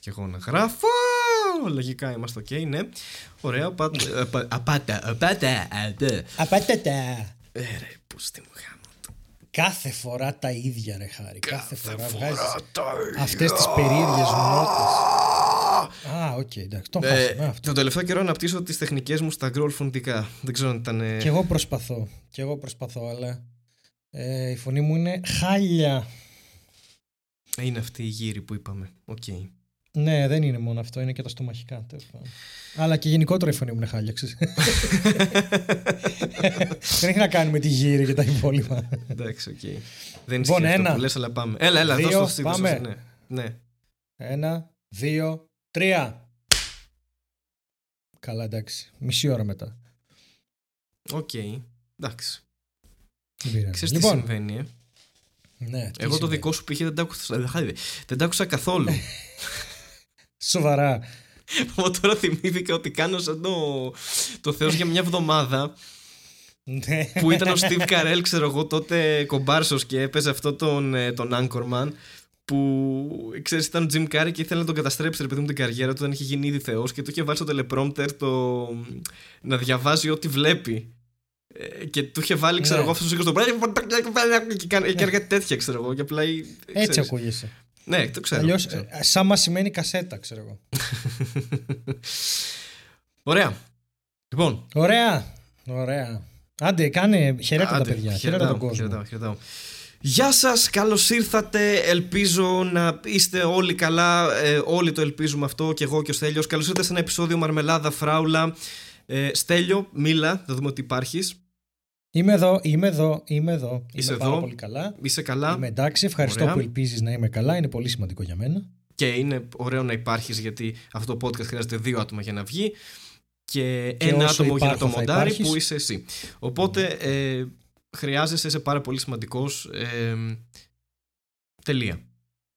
Και εγώ να γράφω. Λογικά είμαστε ok, ναι. Ωραία. Απάτα. Απάτα. Απάτα. Απάτατα. Ε, ρε, πούς στη μου γάμο. Κάθε φορά τα ίδια ρε Χάρη. Κάθε, φορά, φορά βγάζεις τα αυτές τις περίεργες νότες. Α, οκ, εντάξει, το Ε, χάσαμε αυτό. τον τελευταίο καιρό αναπτύσσω τις τεχνικές μου στα γκρόλ φωνητικά. Δεν ξέρω αν ήταν... ε, Και εγώ προσπαθώ. Και εγώ προσπαθώ, αλλά ε, η φωνή μου είναι χάλια. Είναι αυτή η γύρη που είπαμε. Οκ. Ναι, δεν είναι μόνο αυτό, είναι και τα στομαχικά. τέλος πάντων. Αλλά και γενικότερα η φωνή μου είναι χάλια, ξέρεις. δεν έχει να κάνει με τη γύρη και τα υπόλοιπα. Εντάξει, οκ. Δεν Λοιπόν, ισχύει αυτό ένα. που λες, αλλά πάμε. Έλα, έλα, Δύο, δώσ' το στη- δώσ' το πάμε. στη- Ναι. ναι. Ένα, δύο, τρία. Καλά, εντάξει. Μισή ώρα μετά. Οκ. Εντάξει. Δεν πειράζει. Ξέρεις λοιπόν, τι συμβαίνει, ε; ναι, τι Εγώ το συμβαίνει. δικό σου π.χ. δεν τα άκουσα, δεν τα άκουσα καθόλου. Σοβαρά. Εγώ τώρα θυμήθηκα ότι κάνω σαν το, το Θεός για μια εβδομάδα Ναι. που ήταν ο Steve Carell, ξέρω εγώ, τότε κομπάρσος και έπαιζε αυτό τον, ε, τον Anchorman που ξέρεις ήταν ο Jim Carrey και ήθελε να τον καταστρέψει ρε παιδί μου την καριέρα του όταν είχε γίνει ήδη θεός και του είχε βάλει στο teleprompter το, να διαβάζει ό,τι βλέπει Ε, και του είχε βάλει ξέρω Ναι. εγώ αυτός ο ήχος το και κάνει- και έργα τέτοια ξέρω εγώ και απλά ε, Έτσι ξέρεις. ακούγεσαι. Ναι το ξέρω, Αλλιώς, το ξέρω. ε, σαν μας σημαίνει κασέτα, ξέρω εγώ. ωραία λοιπόν Ωραία. Ωραία. Άντε, κάνε. Χαιρέτα τα Άντε, παιδιά. Χαιρέτα χαιρετάω, τον κόσμο. χαιρετάω, χαιρετάω. Γεια σας, καλώς ήρθατε, ελπίζω να είστε όλοι καλά, ε, όλοι το ελπίζουμε αυτό και εγώ και ο Στέλιος. Καλώς ήρθατε σε ένα επεισόδιο Μαρμελάδα Φράουλα. Ε, Στέλιο, μίλα, θα δούμε ότι υπάρχεις. Είμαι εδώ, είμαι εδώ, είμαι εδώ. Είσαι είμαι πάρα εδώ. πολύ καλά. Είσαι καλά Είμαι εντάξει. Ευχαριστώ Ωραία. που ελπίζεις να είμαι καλά. Είναι πολύ σημαντικό για μένα. και είναι ωραίο να υπάρχεις γιατί αυτό το podcast χρειάζεται δύο άτομα για να βγει και, Και ένα όσο άτομο για να το υπάρχω θα μοντάρει υπάρχεις. που είσαι εσύ. Οπότε ε, χρειάζεσαι, είσαι πάρα πολύ σημαντικός. Ε, τελεία.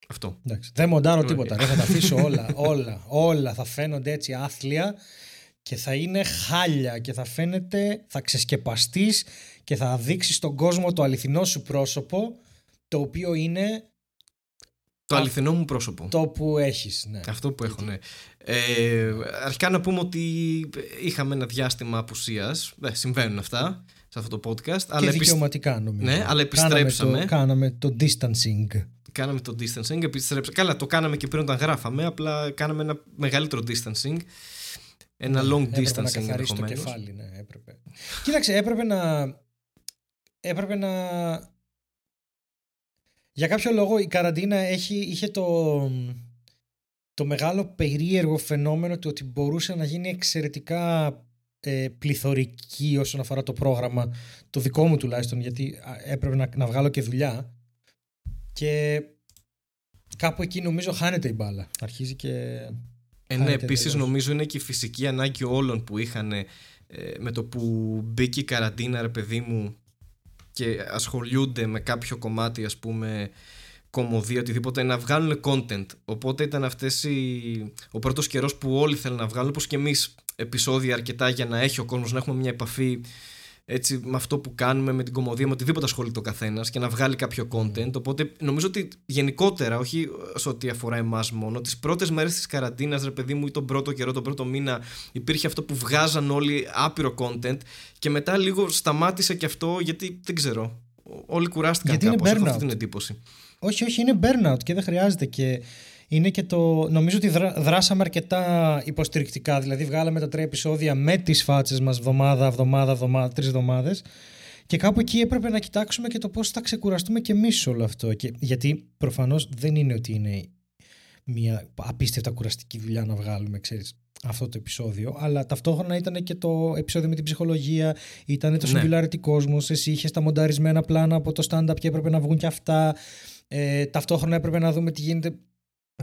Αυτό. Εντάξει. Δεν μοντάρω Ωραία. τίποτα. Ρε, θα τα αφήσω όλα, όλα, όλα. Θα φαίνονται έτσι άθλια και θα είναι χάλια και θα φαίνεται, θα ξεσκεπαστείς και θα δείξεις στον κόσμο το αληθινό σου πρόσωπο το οποίο είναι Το Α, αληθινό μου πρόσωπο. το που έχεις. Ναι. Αυτό που έχω, ναι. Ε, αρχικά να πούμε ότι είχαμε ένα διάστημα απουσίας. Ε, συμβαίνουν αυτά σε αυτό το podcast. Και αλλά επισ- δικαιωματικά νομίζω. Ναι, αλλά επιστρέψαμε. Κάναμε το, κάναμε το distancing. κάναμε το distancing. Επιστρέψαμε. Καλά, το κάναμε και πριν όταν γράφαμε. Απλά κάναμε ένα μεγαλύτερο distancing. Ένα long Ναι, έπρεπε distancing να καθαρίσει το ενδεχομένως. κεφάλι, ναι, έπρεπε. Κοίταξε, έπρεπε να... Έπρεπε να... Για κάποιο λόγο η καραντίνα έχει, είχε το, το μεγάλο περίεργο φαινόμενο του ότι μπορούσε να γίνει εξαιρετικά ε, πληθωρική όσον αφορά το πρόγραμμα, το δικό μου τουλάχιστον, γιατί α, έπρεπε να, να βγάλω και δουλειά. Και κάπου εκεί νομίζω χάνεται η μπάλα. Αρχίζει και... Ε, ναι, Χάνεται επίσης εντελώς. νομίζω είναι και η φυσική ανάγκη όλων που είχαν ε, με το που μπήκε η καραντίνα, ρε παιδί μου, και ασχολιούνται με κάποιο κομμάτι, ας πούμε, κομμωδία, οτιδήποτε, να βγάλουν content. Οπότε ήταν αυτές οι... ο πρώτος καιρός που όλοι θέλουν να βγάλουν, όπως και εμείς επεισόδια αρκετά για να έχει ο κόσμος, να έχουμε μια επαφή έτσι, με αυτό που κάνουμε, με την κομμωδία, με οτιδήποτε ασχολείται ο καθένας και να βγάλει κάποιο content. Οπότε νομίζω ότι γενικότερα, όχι σε ό,τι αφορά εμάς μόνο, τις πρώτες μέρες της καραντίνας, ρε παιδί μου, ή τον πρώτο καιρό, τον πρώτο μήνα, υπήρχε αυτό που βγάζαν όλοι άπειρο content και μετά λίγο σταμάτησε και αυτό γιατί δεν ξέρω. Όλοι κουράστηκαν Γιατί είναι κάπως, έχω αυτή burnout. την εντύπωση. Όχι, όχι, είναι burnout και δεν χρειάζεται. Και είναι και το. Νομίζω ότι δρα- δράσαμε αρκετά υποστηρικτικά. Δηλαδή, βγάλαμε τα τρία επεισόδια με τις φάτσες μας εβδομάδα, εβδομάδα, εβδομάδα, τρεις εβδομάδες. Και κάπου εκεί έπρεπε να κοιτάξουμε και το πώς θα ξεκουραστούμε και εμείς όλο αυτό. Και, γιατί προφανώς δεν είναι ότι είναι μια απίστευτα κουραστική δουλειά να βγάλουμε, ξέρεις, αυτό το επεισόδιο. Αλλά ταυτόχρονα ήταν και το επεισόδιο με την ψυχολογία, ήταν το Ναι. Singularity Cosmos, εσύ είχες τα μονταρισμένα πλάνα από το stand-up και έπρεπε να βγουν και αυτά. Ε, ταυτόχρονα έπρεπε να δούμε τι γίνεται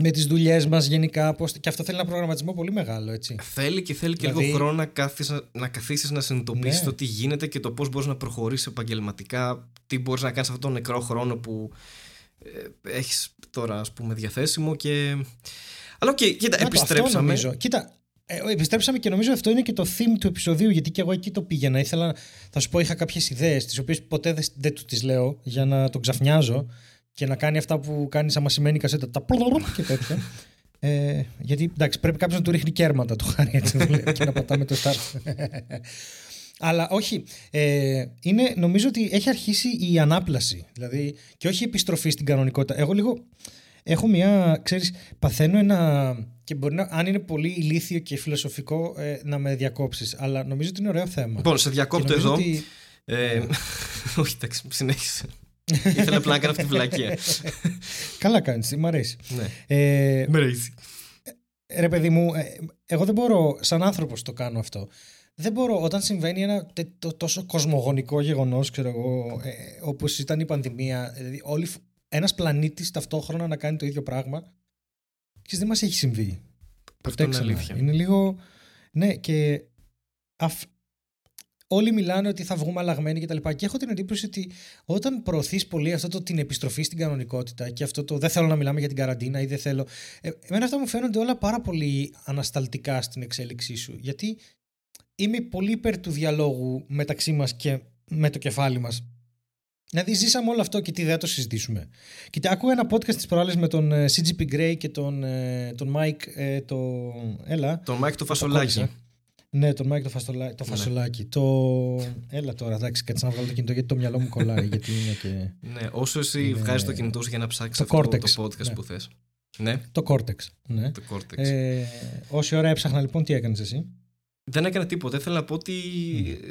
με τις δουλειές μας γενικά. Πώς, και αυτό θέλει ένα προγραμματισμό πολύ μεγάλο, έτσι. Θέλει και θέλει και Δηλαδή- λίγο χρόνο να, κάθεις, να καθίσεις να συνειδητοποιήσεις Ναι. το τι γίνεται και το πώς μπορείς να προχωρήσεις επαγγελματικά, τι μπορείς να κάνεις αυτόν τον νεκρό χρόνο που ε, έχεις τώρα ας πούμε διαθέσιμο και... Αλλά οκ, κοίτα, Να το, αυτό επιστρέψαμε. νομίζω. Κοίτα, ε, επιστρέψαμε και νομίζω αυτό είναι και το theme του επεισοδίου, γιατί και εγώ εκεί το πήγαινα. Ήθελα, θα σου πω, είχα κάποιες ιδέες, τις οποίες ποτέ δεν, δεν του τις λέω για να τον ξαφνιάζω και να κάνει αυτά που κάνεις σαν μασημένη κασέτα, τα πλουρ και τέτοια. Ε, γιατί εντάξει, πρέπει κάποιος να του ρίχνει κέρματα το Χάρη έτσι και να πατάμε το start. Αλλά όχι. Ε, είναι, νομίζω ότι έχει αρχίσει η ανάπλαση. Δηλαδή, και όχι η επιστροφή στην κανονικότητα. Εγώ λίγο. Έχω μια. ξέρεις, παθαίνω ένα. και μπορεί να, αν είναι πολύ ηλίθιο και φιλοσοφικό, ε, να με διακόψεις. Αλλά νομίζω ότι είναι ωραίο θέμα. Λοιπόν, σε διακόπτω εδώ. Ότι... Ε, όχι, εντάξει, συνέχισε. Ήθελα απλά να κάνω αυτή τη βλακία. Καλά κάνεις, μ' αρέσει. ναι. Ε, Μ' αρέσει. ρε παιδί μου, ε, εγώ δεν μπορώ, σαν άνθρωπος το κάνω αυτό. Δεν μπορώ, όταν συμβαίνει ένα τε- το- τόσο κοσμογονικό γεγονός, ξέρω εγώ, ε, όπως ήταν η πανδημία, δηλαδή όλοι, ένας πλανήτης ταυτόχρονα να κάνει το ίδιο πράγμα, και δεν μας έχει συμβεί. Αυτό είναι ξανά. αλήθεια. Είναι λίγο. Ναι, και αφ... όλοι μιλάνε ότι θα βγούμε αλλαγμένοι κτλ. Και, και έχω την εντύπωση ότι όταν προωθείς πολύ αυτό το την επιστροφή στην κανονικότητα και αυτό το δεν θέλω να μιλάμε για την καραντίνα ή δεν θέλω. Ε, εμένα αυτά μου φαίνονται όλα πάρα πολύ ανασταλτικά στην εξέλιξή σου. Γιατί είμαι πολύ υπέρ του διαλόγου μεταξύ μας και με το κεφάλι μας. Δηλαδή, ζήσαμε όλο αυτό και τι δεν θα το συζητήσουμε. Κοίτα, άκουγα ένα podcast τις προάλλες με τον ε, CGP Grey και τον, ε, τον Mike. Ε, το... Έλα. Τον Μάικ το Το φασολάκι. κόλλησα. Ναι, τον Mike το, φαστολα... το Ναι. φασολάκι. Το... Έλα τώρα, εντάξει, κάτσε να βγάλω το κινητό γιατί το μυαλό μου κολλάει. γιατί είναι και... Ναι, όσο εσύ Είναι- βγάζεις το κινητό σου για να ψάξεις Το αυτό Cortex, το podcast ναι. που θες. Ναι, Το Cortex. Ναι. το Cortex. Ε, όση ώρα έψαχνα λοιπόν, τι έκανες εσύ; Δεν έκανα τίποτα. Ήθελα να πω ότι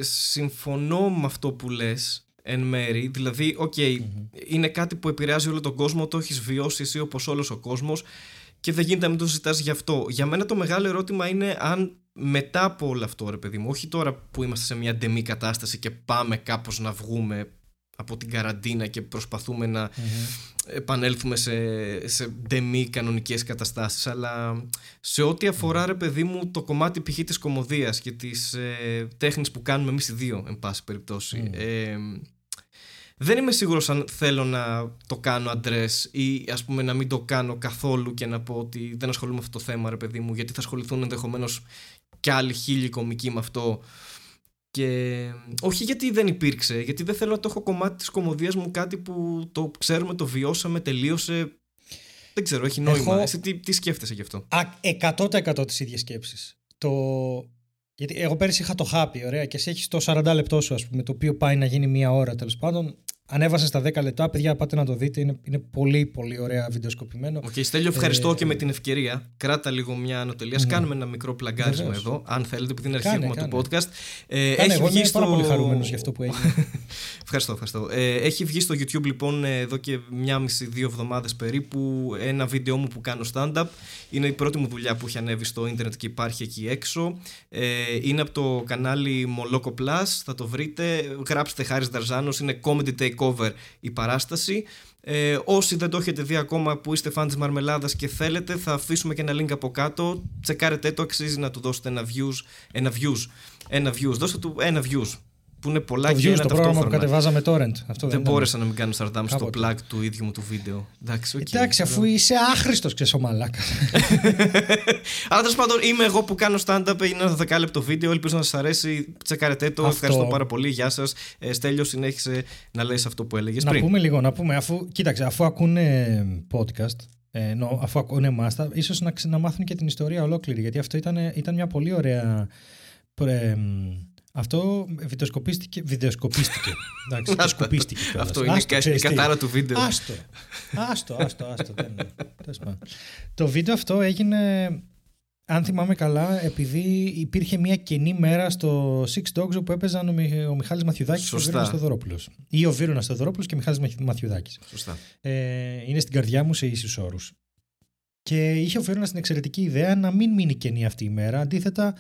συμφωνώ με αυτό που λες εν μέρει. Δηλαδή, οκ, είναι κάτι που επηρεάζει όλο τον κόσμο, το έχεις βιώσει εσύ όπως όλος ο κόσμος και δεν γίνεται να μην το συζητά γι' αυτό. Για μένα το μεγάλο ερώτημα είναι αν μετά από όλο αυτό, ρε παιδί μου, όχι τώρα που είμαστε σε μια ντεμί κατάσταση και πάμε κάπως να βγούμε από την καραντίνα και προσπαθούμε να επανέλθουμε σε, σε ντεμή κανονικές καταστάσεις αλλά σε ό,τι αφορά ρε παιδί μου το κομμάτι π.χ. της κομμωδίας και της ε, τέχνης που κάνουμε εμείς οι δύο εν πάση περιπτώσει ε, δεν είμαι σίγουρος αν θέλω να το κάνω αντρές ή ας πούμε να μην το κάνω καθόλου και να πω ότι δεν ασχολούμαι με αυτό το θέμα ρε παιδί μου γιατί θα ασχοληθούν ενδεχομένως και άλλοι χίλιοι κομικοί με αυτό και όχι γιατί δεν υπήρξε, γιατί δεν θέλω να το έχω κομμάτι της κομμωδίας μου κάτι που το ξέρουμε, το βιώσαμε, τελείωσε. Δεν ξέρω, έχει νόημα. Έχω- Εσύ τι, τι σκέφτεσαι γι' αυτό; Α, 100% τις ίδιες σκέψεις. Το... Γιατί εγώ πέρυσι είχα το χάπι, ωραία, και εσύ έχεις το 40 λεπτό σου, ας πούμε, το οποίο πάει να γίνει μία ώρα τέλος πάντων. Ανέβασε στα 10 λεπτά, παιδιά, πάτε να το δείτε. Είναι, είναι πολύ, πολύ ωραία βιντεοσκοπημένο. Οκ, Στέλιο, ευχαριστώ Ε, και με την ευκαιρία. Κράτα λίγο μια ανατολία. Ναι. Κάνουμε ένα μικρό πλαγκάρισμα Βεβαίως. εδώ, αν θέλετε, επειδή είναι Κάνε, αρχή του κάνε. podcast. Ε, Κάνε, εγώ είμαι στο- πάρα πολύ χαρούμενος για αυτό που έγινε. Ευχαριστώ, ευχαριστώ. Ε, έχει βγει στο YouTube λοιπόν ε, εδώ και μια μισή-δύο εβδομάδες περίπου ένα βίντεο μου που κάνω stand-up. Είναι η πρώτη μου δουλειά που έχει ανέβει στο ίντερνετ και υπάρχει εκεί έξω. Ε, είναι από το κανάλι Moloko Plus, θα το βρείτε. Γράψτε Χάρης Δαρζάνος, είναι Comedy Takeover η παράσταση. Ε, όσοι δεν το έχετε δει ακόμα που είστε φαν της Μαρμελάδας και θέλετε θα αφήσουμε και ένα link από κάτω. Τσεκάρετε το, αξίζει να του δώσετε ένα views ένα views, ένα views, δώστε του ένα views που είναι πολλά το και Views, ένα το πρόγραμμα που ταυτόχρονα. κατεβάζαμε torrent. Αυτό Δεν ήταν. μπόρεσα να μην κάνω σαρδάμ στο Κάποτε. plug του ίδιου μου του βίντεο. Εντάξει, οκ. Εντάξει, αφού είσαι άχρηστος και ο μαλάκας. Αλλά τέλος πάντων είμαι εγώ που κάνω stand-up. Είναι ένα δεκάλεπτο βίντεο. Ελπίζω να σας αρέσει. Τσεκάρετε το. Αυτό. Ευχαριστώ πάρα πολύ. Γεια σας. Ε, Στέλιο, συνέχισε να λες αυτό που έλεγες να πριν. πούμε λίγο, να πούμε, αφού, κοίταξε, αφού ακούνε podcast, ε, νο, αφού ακούνε μάστα, ίσως να, ξε- να μάθουν και την ιστορία ολόκληρη, γιατί αυτό ήταν, ήταν μια πολύ ωραία... πρε- μ, αυτό βιντεοσκοπίστηκε. Βιντεοσκοπίστηκε. Εντάξει, και σκουπίστηκε. κιόλας. Αυτό είναι Άστο, κα- η ξέρεις τι. κατάρα του βίντεο. Άστο. Άστο, άστο, άστο. δεν είναι. Τέλος πάντων. Το βίντεο αυτό έγινε, αν θυμάμαι καλά, επειδή υπήρχε μια κενή μέρα στο Six Dogs όπου έπαιζαν ο, Μι- ο Μιχάλης Μαθιουδάκης και ο Σωστά. Βίρονας Θεοδωρόπουλος. Ή ο Βίρονας Θεοδωρόπουλος και ο Μιχάλης Μαθι- Μαθιουδάκης. Σωστά. Ε, είναι στην καρδιά μου σε ίσους όρους. Και είχε ο Βίρονας την εξαιρετική ιδέα να μην μείνει κενή αυτή η μέρα. Αντίθετα,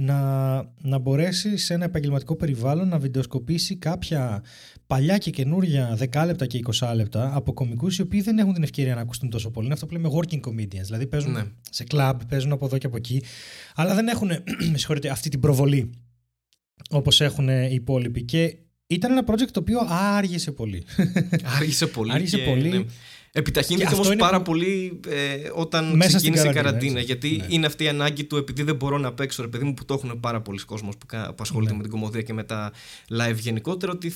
να, να μπορέσει σε ένα επαγγελματικό περιβάλλον να βιντεοσκοπήσει κάποια παλιά και καινούρια δεκάλεπτα και 20 λεπτά από κομικούς οι οποίοι δεν έχουν την ευκαιρία να ακουστούν τόσο πολύ. Είναι αυτό που λέμε working comedians. Δηλαδή παίζουν Ναι. σε κλαμπ, παίζουν από εδώ και από εκεί, αλλά δεν έχουν με συγχωρείτε, αυτή την προβολή όπως έχουν οι υπόλοιποι. Και ήταν ένα project το οποίο άργησε πολύ. Άργησε πολύ. Άργησε και, πολύ. ναι. Επιταχύνθηκε Και αυτό όμω είναι πάρα που- πολύ ε, όταν Μέσα στην ξεκίνησε η καραντίνα, καραντίνα. έτσι. Γιατί Ναι. είναι αυτή η ανάγκη του, επειδή δεν μπορώ να παίξω, ρε παιδί μου, που το έχουν πάρα πολλοί κόσμος που, κα- που ασχολείται Ναι. με την κομμωδία και με τα live γενικότερα, ότι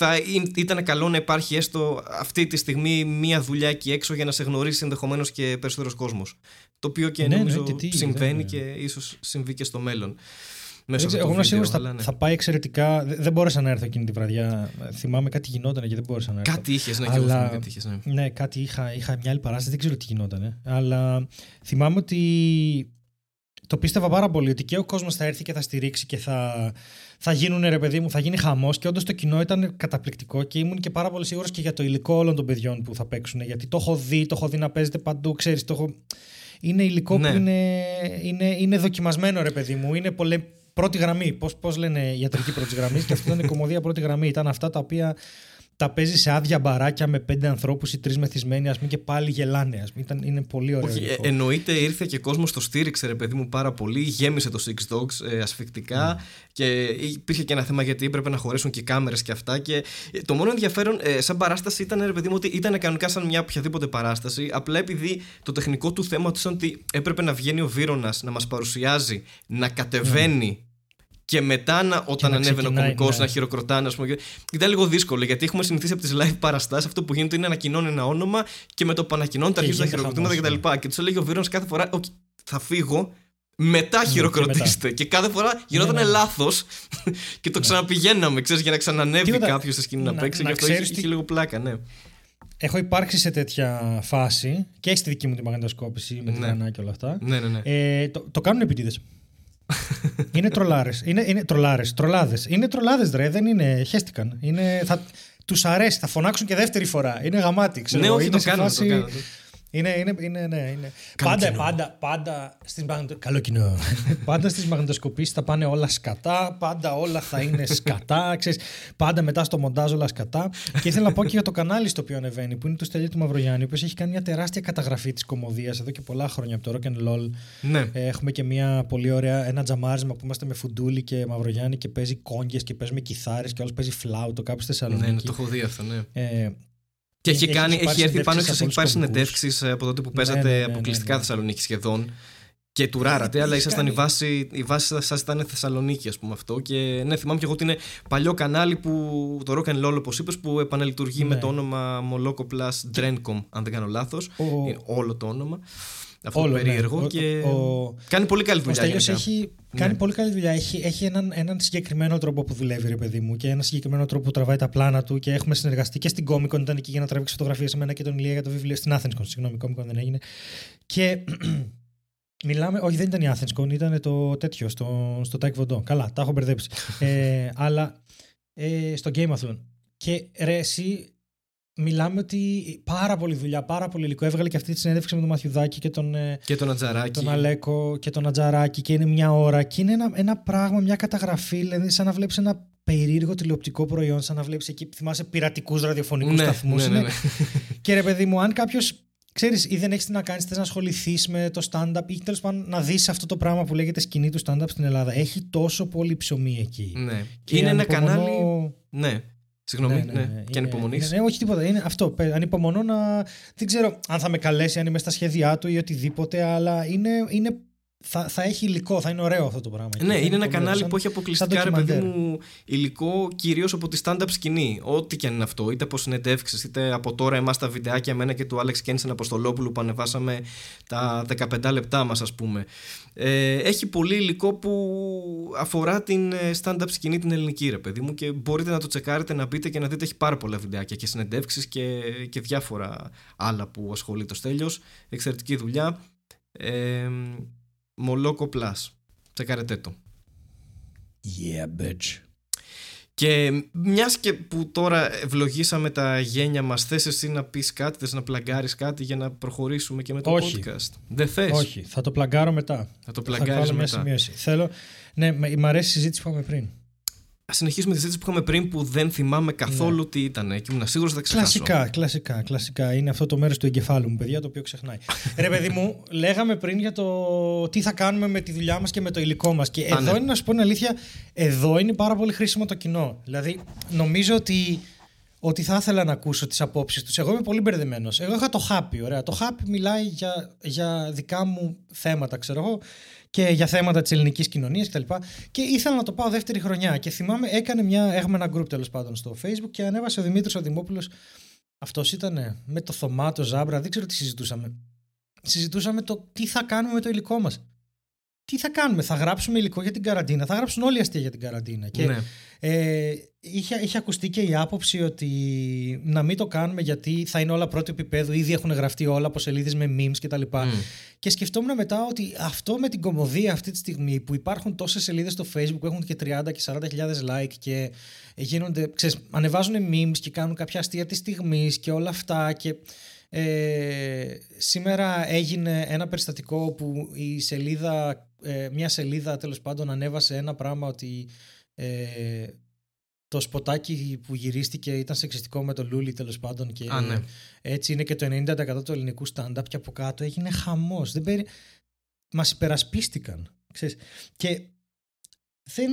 θα ήταν καλό να υπάρχει έστω αυτή τη στιγμή μία δουλειά εκεί έξω για να σε γνωρίσει ενδεχομένως και περισσότερος κόσμος. Το οποίο και Ναι, ναι, νομίζω και τι, συμβαίνει ναι. και ίσως συμβεί και στο μέλλον. Δεν Μέσα ξέρω, από εγώ το είμαι βίντεο, σίγουρος θα, αλλά ναι. θα πάει εξαιρετικά. Δεν, δεν μπόρεσα να έρθω εκείνη τη βραδιά. Θυμάμαι κάτι γινόταν και δεν μπόρεσα να έρθω. Κάτι είχες, ναι, και εγώ Αλλά- θυμάμαι κάτι είχες, ναι. Ναι, κάτι είχα, είχα μια άλλη παράσταση, δεν ξέρω τι γινόταν. Αλλά θυμάμαι ότι το πίστευα πάρα πολύ ότι και ο κόσμος θα έρθει και θα στηρίξει και θα, θα γίνουν ρε παιδί μου, θα γίνει χαμός. Και όντως το κοινό ήταν καταπληκτικό και ήμουν και πάρα πολύ σίγουρος και για το υλικό όλων των παιδιών που θα παίξουν. Γιατί το έχω δει, το έχω δει να παίζεται παντού, ξέρεις. Το έχω... Είναι υλικό Ναι. που είναι, είναι, είναι δοκιμασμένο, ρε παιδί μου. Είναι πολλέ, πρώτη γραμμή. Πώς πώς λένε ιατρική πρώτης γραμμής. και αυτό ήταν η κομμωδία πρώτη γραμμή. Ήταν αυτά τα οποία τα παίζει σε άδεια μπαράκια με πέντε ανθρώπους ή τρεις μεθυσμένοι, ας πούμε, και πάλι γελάνε. Ας πούμε. Ήταν, είναι πολύ ωραίο. Όχι, υλικό. ε, εννοείται ήρθε και κόσμος το στήριξε, ρε παιδί μου, πάρα πολύ. Γέμισε το Six Dogs ε, ασφικτικά και υπήρχε και ένα θέμα γιατί έπρεπε να χωρέσουν και κάμερες και αυτά. Και ε, το μόνο ενδιαφέρον ε, σαν παράσταση ήταν, ρε παιδί μου, ότι ήταν κανονικά σαν μια οποιαδήποτε παράσταση. Απλά επειδή το τεχνικό του θέμα του ήταν ότι έπρεπε να βγαίνει ο Βίρονας να μας παρουσιάζει, να κατεβαίνει. Και μετά, να, όταν να ανέβαινε ο ξεκινάει, κωμικός, ναι. να χειροκροτάνε, ας πούμε. και- Ήταν λίγο δύσκολο γιατί έχουμε συνηθίσει από τις live παραστάσεις. Αυτό που γίνεται είναι να ανακοινώνει ένα όνομα και με το που ανακοινώνεται Και αρχίζουν τα γίνεται χειροκροτήματα χαμός, κτλ. Και τους έλεγε ο Βύρωνας κάθε φορά: «Ok, Θα φύγω, μετά χειροκροτήστε. Και, κάθε φορά γινόταν Ναι, ναι. λάθος και το ξαναπηγαίναμε, ξέρεις, για να ξανανέβει Τίποτα. κάποιος στη σκηνή να, Να- παίξει. να και αυτό είχε, ξέρεις τι- είχε λίγο πλάκα, ναι. Έχω υπάρξει σε τέτοια φάση και στη δική μου τη μαγνητοσκόπηση με την Ναι. Άννα και όλα αυτά. Ναι, ναι, ναι. Ε, το, το κάνουν επίτηδες. Είναι τρολάρες. Είναι, είναι τρολάρες. Τρολάδες. Είναι τρολάδες, ρε. Δεν είναι. Χέστηκαν. Είναι, θα, τους αρέσει. Θα φωνάξουν και δεύτερη φορά. Είναι γαμάτι. Ξέρω, ναι, εγώ. όχι, είναι το σε κάνουν. φάση- Το κάνουν. Είναι, είναι, είναι, ναι, είναι. Καλό πάντα, κοινό. πάντα, πάντα στις μαγνητο... Καλό κοινό. πάντα στις μαγνητοσκοπήσεις θα πάνε όλα σκατά, πάντα όλα θα είναι σκατά, ξέρεις, πάντα μετά στο μοντάζ όλα σκατά. και ήθελα να πω και για το κανάλι στο οποίο ανεβαίνει, που είναι το Στέλιο του Μαυρογιάννη, ο οποίος έχει κάνει μια τεράστια καταγραφή της κομμωδίας εδώ και πολλά χρόνια από το Rock and Roll. Ναι. Ε, Έχουμε και μια πολύ ωραία, ένα τζαμάρισμα που είμαστε με Φουντούλη και Μαυρογιάννη και παίζει κόγγες και παίζουμε κιθάρες και όλος παίζει φλάουτο κάπου στη Ναι, ναι, Θεσσαλονίκη. το έχω δει αυτό, ναι. Ε, Και έχει, Έχεις κάνει, πάρει έχει έρθει πάνω και συνεντεύξεις σας έχει από πάρει όλους τους συνεντεύξεις από τότε που Ναι, παίζατε ναι, ναι, αποκλειστικά ναι, ναι. Θεσσαλονίκη σχεδόν. Και του ράρατε, αλλά έχεις ήσασταν η κάνει. βάση, η βάση σας ήταν Θεσσαλονίκη, ας πούμε αυτό. Και ναι, θυμάμαι και εγώ ότι είναι παλιό κανάλι που το Rock and Roll, όπως είπες, που επαναλειτουργεί με Ναι. το όνομα Moloko Plus Drencom, αν δεν κάνω λάθος. Ο- Είναι όλο το όνομα. Αυτό Όλο, το ναι. περίεργο. Ο- και ο- κάνει πολύ καλή Ο δουλειά. Στέλιος γενικά. έχει Ναι. κάνει πολύ καλή δουλειά. Έχει, έχει έναν, έναν συγκεκριμένο τρόπο που δουλεύει, ρε παιδί μου, και έναν συγκεκριμένο τρόπο που τραβάει τα πλάνα του. Και έχουμε συνεργαστεί και στην Comic Con. Ήταν εκεί για να τραβήξει φωτογραφίες σε μένα και τον Ηλία για το βιβλίο. Στην Athens Con, συγγνώμη, Comic Con δεν έγινε. Και μιλάμε. Όχι, δεν ήταν η Athens Con, ήταν το τέτοιο, στο, στο Taekwondo. Καλά, τα έχω μπερδέψει. ε, αλλά ε, στο Gameathon. Και ρε, εσύ μιλάμε ότι πάρα πολύ δουλειά, πάρα πολύ υλικό. Έβγαλε και αυτή τη συνέντευξη με τον Μαθιουδάκη και τον. ε, Και τον Ατζαράκη. τον Αλέκο και τον Ατζαράκη και είναι μια ώρα και είναι ένα, ένα πράγμα, μια καταγραφή, δηλαδή σαν να βλέπεις ένα περίεργο τηλεοπτικό προϊόν, σαν να βλέπεις εκεί, θυμάσαι, πειρατικούς ραδιοφωνικούς Ναι, σταθμούς. ναι, ναι, είναι. ναι. Και ρε παιδί μου, αν κάποιος. Ξέρεις, ή δεν έχεις τι να κάνεις, θες να ασχοληθείς με το stand-up ή τέλος πάντων να δεις αυτό το πράγμα που λέγεται σκηνή του stand-up στην Ελλάδα. Έχει τόσο πολύ ψωμί εκεί. ναι. Και είναι ένα ανυπομονώ- κανάλι. Ναι. Συγγνώμη, ναι, και Είναι- ανυπομονείς. Ναι, ναι, όχι τίποτα. Είναι αυτό. Παι- Ανυπομονώ να. Δεν ξέρω αν θα με καλέσει, αν είμαι στα σχέδιά του ή οτιδήποτε, αλλά είναι, είναι, θα, θα έχει υλικό, θα είναι ωραίο αυτό το πράγμα. Ναι, Θα είναι ένα πολύ ωραίο, κανάλι σαν- που έχει σαν αποκλειστικά ρε παιδί ντοκιμαντέρ. μου υλικό κυρίως από τη stand-up σκηνή. Ό,τι και αν είναι αυτό, είτε από συνεντεύξει, είτε από τώρα εμάς τα βιντεάκια εμένα και του Άλεξ Κένσεν Αποστολόπουλου που ανεβάσαμε τα 15 λεπτά μας, ας πούμε. Ε, έχει πολύ υλικό που αφορά την ε, stand-up σκηνή την ελληνική, ρε παιδί μου, και μπορείτε να το τσεκάρετε, να μπείτε και να δείτε. Έχει πάρα πολλά βιντεάκια και συνεντεύξει και, και διάφορα άλλα που ασχολεί το Στέλιος. Εξαιρετική δουλειά. Ε, Μολόκο Plus. Τσεκάρετε το. Yeah, bitch. Και μιας και που τώρα ευλογήσαμε τα γένια μας, θες εσύ να πεις κάτι, θες να πλαγκάρεις κάτι για να προχωρήσουμε και με το Όχι. podcast; Δεν θες; Όχι, θα το πλαγκάρω μετά. Θα το Θα πλαγκάρει βάλω μια μετά. σημείωση. Θέλω. Ναι, μ' μ' αρέσει η συζήτηση που είχαμε πριν. Α συνεχίσουμε τη συζήτηση που είχαμε πριν που δεν θυμάμαι καθόλου τι ήταν και ήμουν σίγουρος θα ξεχάσω. Ναι. Κλασικά, κλασικά, κλασικά. Είναι αυτό το μέρος του εγκεφάλου μου, παιδιά, το οποίο ξεχνάει. Ρε, παιδί μου, λέγαμε πριν για το τι θα κάνουμε με τη δουλειά μας και με το υλικό μας. Και Α, εδώ ναι. είναι, να σου πω την αλήθεια, εδώ είναι πάρα πολύ χρήσιμο το κοινό. Δηλαδή, νομίζω ότι ότι θα ήθελα να ακούσω τις απόψεις τους. Εγώ είμαι πολύ μπερδεμένος. Εγώ είχα το Happy, ωραία. Το Happy μιλάει για, για δικά μου θέματα, ξέρω εγώ, και για θέματα της ελληνικής κοινωνίας κτλ. Και, και ήθελα να το πάω δεύτερη χρονιά. Και θυμάμαι, έκανε μια. Έχουμε ένα group τέλος πάντων στο Facebook και ανέβασε ο Δημήτρης ο Δημόπουλο. Αυτός ήταν με το Θωμά, το Ζάμπρα, δεν ξέρω τι συζητούσαμε. Συζητούσαμε το τι θα κάνουμε με το υλικό μας. Τι θα κάνουμε, θα γράψουμε υλικό για την καραντίνα. Θα γράψουν όλοι αστεία για την καραντίνα. Και Ναι. ε, είχε, είχε ακουστεί και η άποψη ότι να μην το κάνουμε γιατί θα είναι όλα πρώτο επίπεδο, ήδη έχουν γραφτεί όλα από σελίδες με memes κτλ. Μμ. Και σκεφτόμουν μετά ότι αυτό με την κομμωδία αυτή τη στιγμή που υπάρχουν τόσες σελίδες στο facebook που έχουν και 30 και 40 χιλιάδες like και γίνονται, ξέρεις, ανεβάζουν memes και κάνουν κάποια αστεία της στιγμής και όλα αυτά και ε, σήμερα έγινε ένα περιστατικό που η σελίδα, ε, μια σελίδα τέλος πάντων ανέβασε ένα πράγμα ότι ε, το σποτάκι που γυρίστηκε ήταν σεξιστικό με το Λούλι τέλος πάντων και Α, ναι. έτσι είναι και το 90% του ελληνικού stand-up και από κάτω έγινε χαμός. Δεν περι... Μας υπερασπίστηκαν. Ξέρεις. Και δεν...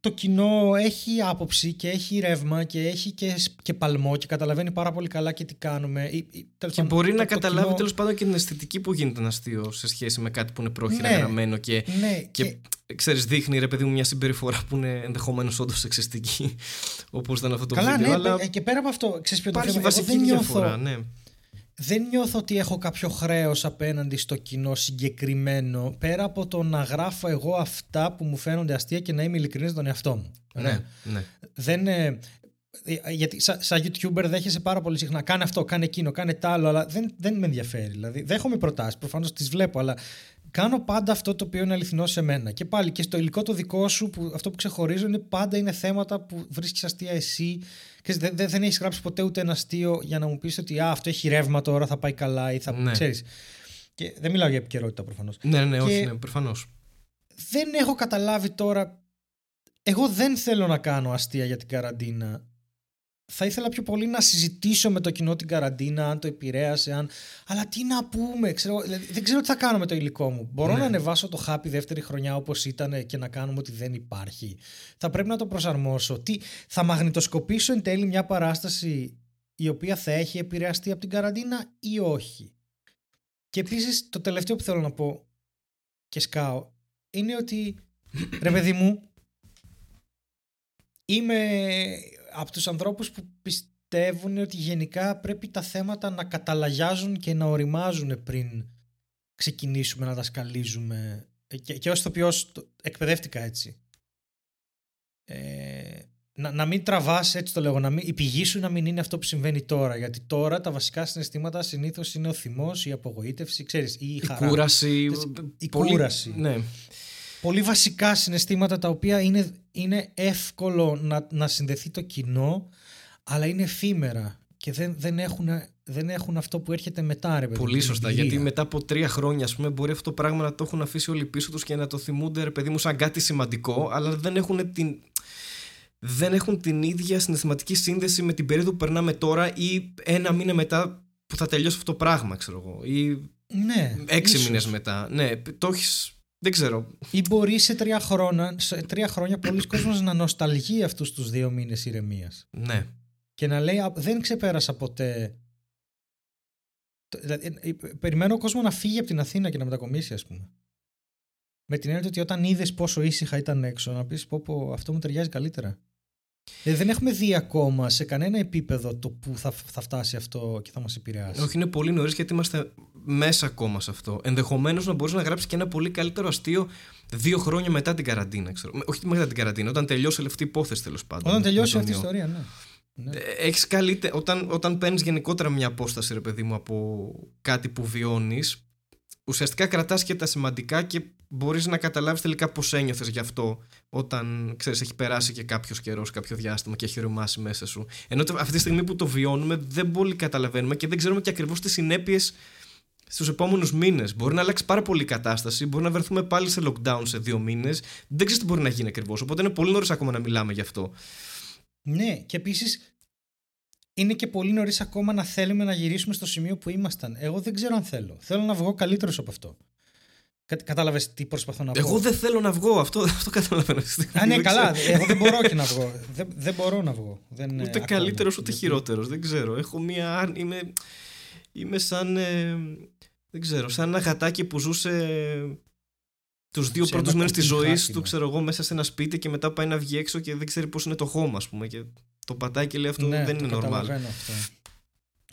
το κοινό έχει άποψη και έχει ρεύμα και έχει και, σ- και παλμό και καταλαβαίνει πάρα πολύ καλά και τι κάνουμε. Ή- ή- τέλος Και πάντων, μπορεί το- να το καταλάβει κοινό- τέλος πάντων και την αισθητική που γίνεται ένα αστείο σε σχέση με κάτι που είναι πρόχειρα Ναι. γραμμένο και, Ναι, και, και, ξέρεις, δείχνει ρε παιδί μου μια συμπεριφορά που είναι ενδεχομένως όντως σεξιστική. Όπως ήταν αυτό το καλά, βίντεο. ναι, αλλά ε, και πέρα από αυτό, ξέρεις ποιο είναι το υπάρχει θέμα; Εγώ βασική δεν νιώθω- διαφορά. Ναι. Δεν νιώθω ότι έχω κάποιο χρέος απέναντι στο κοινό συγκεκριμένο πέρα από το να γράφω εγώ αυτά που μου φαίνονται αστεία και να είμαι ειλικρινής στον εαυτό μου. Ναι, ναι. Δεν, ε, ε, γιατί σαν, σαν YouTuber δέχεσαι πάρα πολύ συχνά κάνε αυτό, κάνε εκείνο, κάνε τ' άλλο αλλά δεν, δεν με ενδιαφέρει. Δηλαδή δέχομαι προτάσεις, προφανώς τις βλέπω αλλά κάνω πάντα αυτό το οποίο είναι αληθινό σε μένα. Και πάλι και στο υλικό το δικό σου, που, αυτό που ξεχωρίζω είναι πάντα είναι θέματα που βρίσκεις αστεία εσύ. Και δεν, δεν, δεν έχεις γράψει ποτέ ούτε ένα αστείο για να μου πεις ότι Α, αυτό έχει ρεύμα τώρα, θα πάει καλά ή θα. Ναι. Ξέρεις. Και δεν μιλάω για επικαιρότητα προφανώς. Ναι, ναι, όχι, Και- ναι, προφανώς. Δεν έχω καταλάβει τώρα. Εγώ δεν θέλω να κάνω αστεία για την καραντίνα. Θα ήθελα πιο πολύ να συζητήσω με το κοινό την καραντίνα, αν το επηρέασε, αν... αλλά τι να πούμε, ξέρω, δηλαδή, δεν ξέρω τι θα κάνω με το υλικό μου. Μπορώ Ναι. να ανεβάσω το happy δεύτερη χρονιά όπως ήταν και να κάνουμε ότι δεν υπάρχει. Θα πρέπει να το προσαρμόσω. Τι, θα μαγνητοσκοπήσω εν τέλει μια παράσταση η οποία θα έχει επηρεαστεί από την καραντίνα ή όχι; Και επίσης το τελευταίο που θέλω να πω και σκάω είναι ότι ρε παιδί μου είμαι από τους ανθρώπους που πιστεύουν ότι γενικά πρέπει τα θέματα να καταλαγιάζουν και να οριμάζουν πριν ξεκινήσουμε να τα σκαλίζουμε και, και ως ηθοποιός το- εκπαιδεύτηκα έτσι ε, να, να μην τραβάς έτσι το λέγω να μην, η πηγή σου να μην είναι αυτό που συμβαίνει τώρα γιατί τώρα τα βασικά συναισθήματα συνήθως είναι ο θυμός, η απογοήτευση ξέρεις, ή η Η χαρά κούραση. η πολύ- κούραση. Ναι. Πολύ βασικά συναισθήματα τα οποία είναι, είναι εύκολο να, να συνδεθεί το κοινό αλλά είναι εφήμερα και δεν, δεν, έχουν, δεν έχουν αυτό που έρχεται μετά ρε παιδί μου, Πολύ την σωστά. εμπειρία. Γιατί μετά από τρία χρόνια, ας πούμε, μπορεί αυτό το πράγμα να το έχουν αφήσει όλοι πίσω τους και να το θυμούνται, ρε παιδί μου, σαν κάτι σημαντικό, αλλά δεν έχουν την. Δεν έχουν την ίδια συναισθηματική σύνδεση με την περίοδο που περνάμε τώρα ή ένα μήνα μετά που θα τελειώσει αυτό το πράγμα, ξέρω εγώ. Ή ναι, έξι ίσως. μήνες μετά. Ναι, το έχεις. Δεν ξέρω. ή μπορεί σε τρία χρόνια, σε τρία χρόνια πολλοί κόσμος να νοσταλγεί αυτούς τους δύο μήνες ηρεμίας Ναι. και να λέει «Α, δεν ξεπέρασα ποτέ Το- δηλαδή, ε, ε, περιμένω ο κόσμος να φύγει από την Αθήνα και να μετακομίσει ας πούμε με την έννοια ότι όταν είδες πόσο ήσυχα ήταν έξω να πεις πω, πω αυτό μου ταιριάζει καλύτερα Δηλαδή δεν έχουμε δει ακόμα σε κανένα επίπεδο το που θα, θα φτάσει αυτό και θα μας επηρεάσει. Όχι, είναι πολύ νωρίς γιατί είμαστε μέσα ακόμα σε αυτό. Ενδεχομένως να μπορείς να γράψεις και ένα πολύ καλύτερο αστείο δύο χρόνια μετά την καραντίνα. Ξέρω. Όχι μετά την καραντίνα, όταν τελειώσει αυτή η υπόθεση τέλος πάντων. Όταν με τελειώσει τον αυτή η ιό. ιστορία, ναι. ναι. Έχεις καλύτερα, όταν, όταν παίρνεις γενικότερα μια απόσταση, ρε παιδί μου, από κάτι που βιώνεις, ουσιαστικά κρατάς και τα σημαντικά και μπορείς να καταλάβεις τελικά πώς ένιωθες γι' αυτό όταν, ξέρεις, έχει περάσει και κάποιος καιρός, κάποιο διάστημα και έχει οριμάσει μέσα σου. Ενώ τε- αυτή τη στιγμή που το βιώνουμε δεν πολύ καταλαβαίνουμε και δεν ξέρουμε και ακριβώς τις συνέπειες στους επόμενους μήνες. Μπορεί να αλλάξει πάρα πολύ η κατάσταση, μπορεί να βρεθούμε πάλι σε lockdown σε δύο μήνες. Δεν ξέρεις τι μπορεί να γίνει ακριβώς, οπότε είναι πολύ νωρίς ακόμα να μιλάμε γι' αυτό. Ναι, και επίσης είναι και πολύ νωρίς ακόμα να θέλουμε να γυρίσουμε στο σημείο που ήμασταν. Εγώ δεν ξέρω αν θέλω. Θέλω να βγω καλύτερος από αυτό. Κατάλαβες τι προσπαθώ να πω; Εγώ δεν θέλω να βγω. Αυτό, αυτό καταλαβαίνω. Α, ναι, καλά. Εγώ δεν μπορώ και να βγω. Δεν, δεν μπορώ να βγω. Δεν, ούτε καλύτερος ούτε χειρότερος. Δεν ξέρω. Έχω μία. Είμαι, είμαι σαν. Ε, δεν ξέρω. Σαν ένα γατάκι που ζούσε τους δύο πρώτους μήνες της ζωής του, ξέρω εγώ, μέσα σε ένα σπίτι και μετά πάει να βγει έξω και δεν ξέρει πώς είναι το χώμα, ας πούμε. Και το πατάει και λέει αυτό ναι, δεν είναι normal. Το καταλαβαίνω αυτό.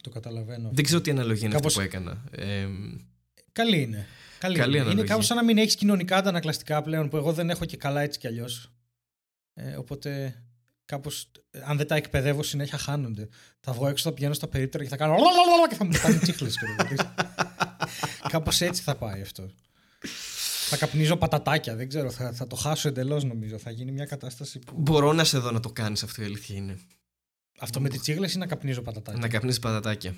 Το καταλαβαίνω. Δεν ξέρω τι αναλογία είναι Κάπως... αυτό που έκανα. Ε, Καλή είναι. Καλή, Καλή είναι. είναι κάπως σαν να μην έχεις κοινωνικά αντανακλαστικά πλέον που εγώ δεν έχω και καλά έτσι κι αλλιώς. Ε, οπότε κάπως, αν δεν τα εκπαιδεύω συνέχεια χάνονται. Θα βγω έξω, θα πηγαίνω στα περίπτερα και θα κάνω και θα μου πάνε τσίχλες. κάπως έτσι θα πάει αυτό. Θα καπνίζω πατατάκια, δεν ξέρω, θα, θα το χάσω εντελώς νομίζω. Θα γίνει μια κατάσταση που. Μπορώ να σε δω να το κάνεις αυτό, η αλήθεια είναι. Αυτό με τις τσίγλες ή να καπνίζω πατατάκια; Να καπνίζεις πατατάκια.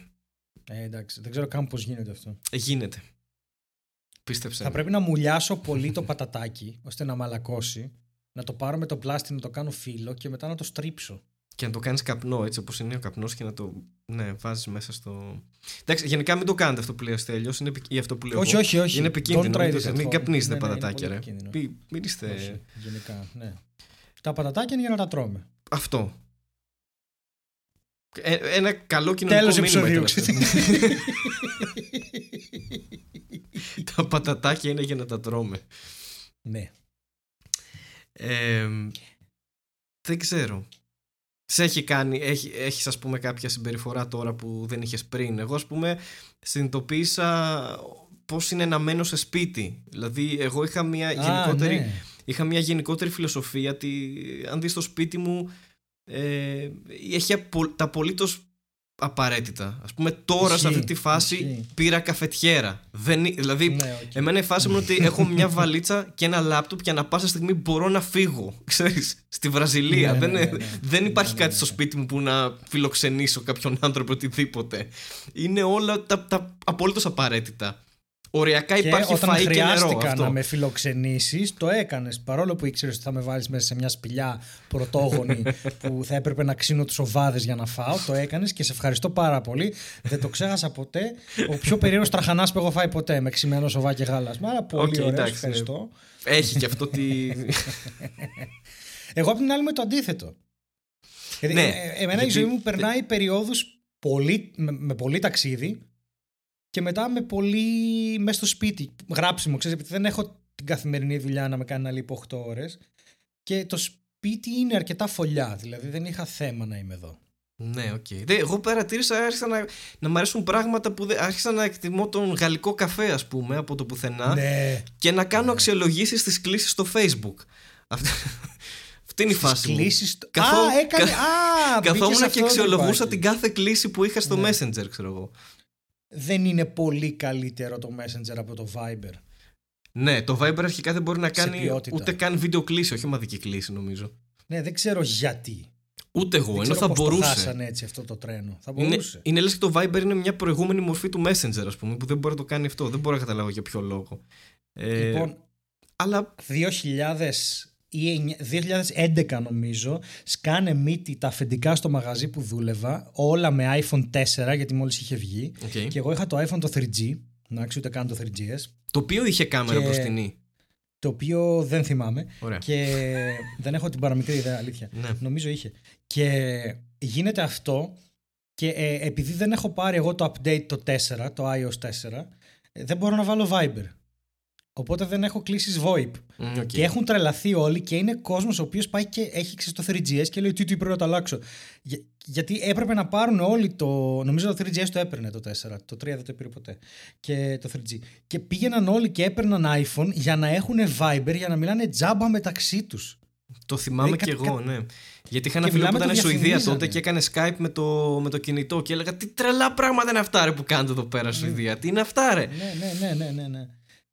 Ε, εντάξει, δεν ξέρω καν πώς γίνεται αυτό. Ε, γίνεται. Πίστεψε. Θα πρέπει να μουλιάσω πολύ το πατατάκι ώστε να μαλακώσει, να το πάρω με το πλάστη, να το κάνω φύλλο και μετά να το στρίψω. Και να το κάνεις καπνό έτσι όπως είναι ο καπνός και να το ναι, βάζεις μέσα στο. Εντάξει, γενικά μην το κάνετε αυτό που λέει ο Στέλιος. Είναι ή αυτό που λέω. Όχι, όχι, όχι. Είναι επικίνδυνο. Μην, μην καπνίζετε ναι, ναι, πατατάκια, ρε. Μην είστε. Όχι, γενικά, ναι. Τα πατατάκια είναι για να τα τρώμε. Αυτό. Ε, ένα καλό κοινωνικό Τέλος επεισοδίου. τα πατατάκια είναι για να τα τρώμε. Ναι. Ε, δεν ξέρω. Σε έχει κάνει, έχει, έχεις ας πούμε κάποια συμπεριφορά τώρα που δεν είχες πριν. Εγώ ας πούμε συνειδητοποίησα πώς είναι να μένω σε σπίτι. Δηλαδή εγώ είχα μια, γενικότερη, ναι. είχα μια γενικότερη φιλοσοφία ότι αν δεις το σπίτι μου ε, έχει τα απολύτως απαραίτητα. Α πούμε, τώρα σε αυτή τη φάση πήρα καφετιέρα. Δεν, δηλαδή, ναι, okay. εμένα η φάση μου είναι ότι έχω μια βαλίτσα και ένα λάπτοπ και ανα πάσα στιγμή μπορώ να φύγω. Ξέρεις, στη Βραζιλία. Ναι, δεν, ναι, δεν υπάρχει κάτι στο σπίτι μου που να φιλοξενήσω κάποιον άνθρωπο οτιδήποτε. Είναι όλα τα, τα απολύτως απαραίτητα. Οριακά και υπάρχει όταν φαΐ χρειάστηκα και να με φιλοξενήσεις, το έκανες. Παρόλο που ήξερες ότι θα με βάλεις μέσα σε μια σπηλιά πρωτόγονη που θα έπρεπε να ξύνω τους οβάδες για να φάω, το έκανες και σε ευχαριστώ πάρα πολύ. Δεν το ξέχασα ποτέ. Ο πιο περίεργος τραχανάς που έχω φάει ποτέ με ξημένο σοβά και γάλασμα. Άρα πολύ okay, ωραίο, ευχαριστώ. Έχει και αυτό τη. Εγώ απ' την άλλη με το αντίθετο. Ναι, ε, εμένα γιατί... η ζωή μου περνάει περιόδους με, με πολύ ταξίδι και μετά με πολύ μέσα στο σπίτι. Γράψιμο, ξέρεις, επειδή δεν έχω την καθημερινή δουλειά να με κάνει να λείπω 8 ώρες και το σπίτι είναι αρκετά φωλιά, δηλαδή δεν είχα θέμα να είμαι εδώ. Ναι, ok. Okay. Εγώ παρατήρησα, άρχισα να, να μου αρέσουν πράγματα που δεν, άρχισα να εκτιμώ τον γαλλικό καφέ, ας πούμε, από το πουθενά. Ναι. Και να κάνω ναι. αξιολογήσεις στις κλήσεις στο Facebook. Αυτή, αυτή είναι η φάση. Κλήσεις... Καθό... Α, έκανε. Α, Καθόμουν και αξιολογούσα την κάθε κλήση που είχα στο ναι. Messenger, ξέρω εγώ δεν είναι πολύ καλύτερο το Messenger από το Viber. Ναι, το Viber αρχικά δεν μπορεί να κάνει ούτε καν βίντεο κλήση, όχι ομαδική κλήση νομίζω. Ναι, δεν ξέρω γιατί. Ούτε εγώ, δεν ενώ θα μπορούσε. Δεν χάσανε έτσι αυτό το τρένο. Θα μπορούσε. Είναι, είναι λες και το Viber είναι μια προηγούμενη μορφή του Messenger, ας πούμε, που δεν μπορεί να το κάνει αυτό. Δεν μπορώ να καταλάβω για ποιο λόγο. Ε, λοιπόν, αλλά... 2000 ή 2011 νομίζω σκάνε μύτη τα αφεντικά στο μαγαζί που δούλευα όλα με iPhone 4 γιατί μόλις είχε βγει. Okay. και εγώ είχα το iPhone το 3G να ξέρω ούτε καν το 3GS το οποίο είχε κάμερα και... μπροστινή το οποίο δεν θυμάμαι. Ωραία. και δεν έχω την παραμικρή ιδέα αλήθεια. Ναι. νομίζω είχε. Και γίνεται αυτό και ε, επειδή δεν έχω πάρει εγώ το update το 4 το iOS 4 ε, δεν μπορώ να βάλω Viber Οπότε δεν έχω κλήσει VoIP. okay. Και έχουν τρελαθεί όλοι και είναι κόσμος ο οποίος πάει και έχει ξέρεις το 3GS και λέει τι, τι πρέπει να το αλλάξω. Για, γιατί έπρεπε να πάρουν όλοι το. Νομίζω το 3GS το έπαιρνε το 4. Το 3 δεν το πήρε ποτέ. Και το 3G. Και πήγαιναν όλοι και έπαιρναν iPhone για να έχουν Viber για να μιλάνε τζάμπα μεταξύ τους. Το θυμάμαι και εγώ, ναι. Γιατί είχα ένα φίλο που ήταν Σουηδία τότε και έκανε Skype με το, με το κινητό και έλεγα Τι τρελά πράγματα είναι αυτά ρε, που κάνετε εδώ πέρα, Σουηδία. Τι είναι αυτά, ρε. Ναι, ναι, ναι, ναι. ναι.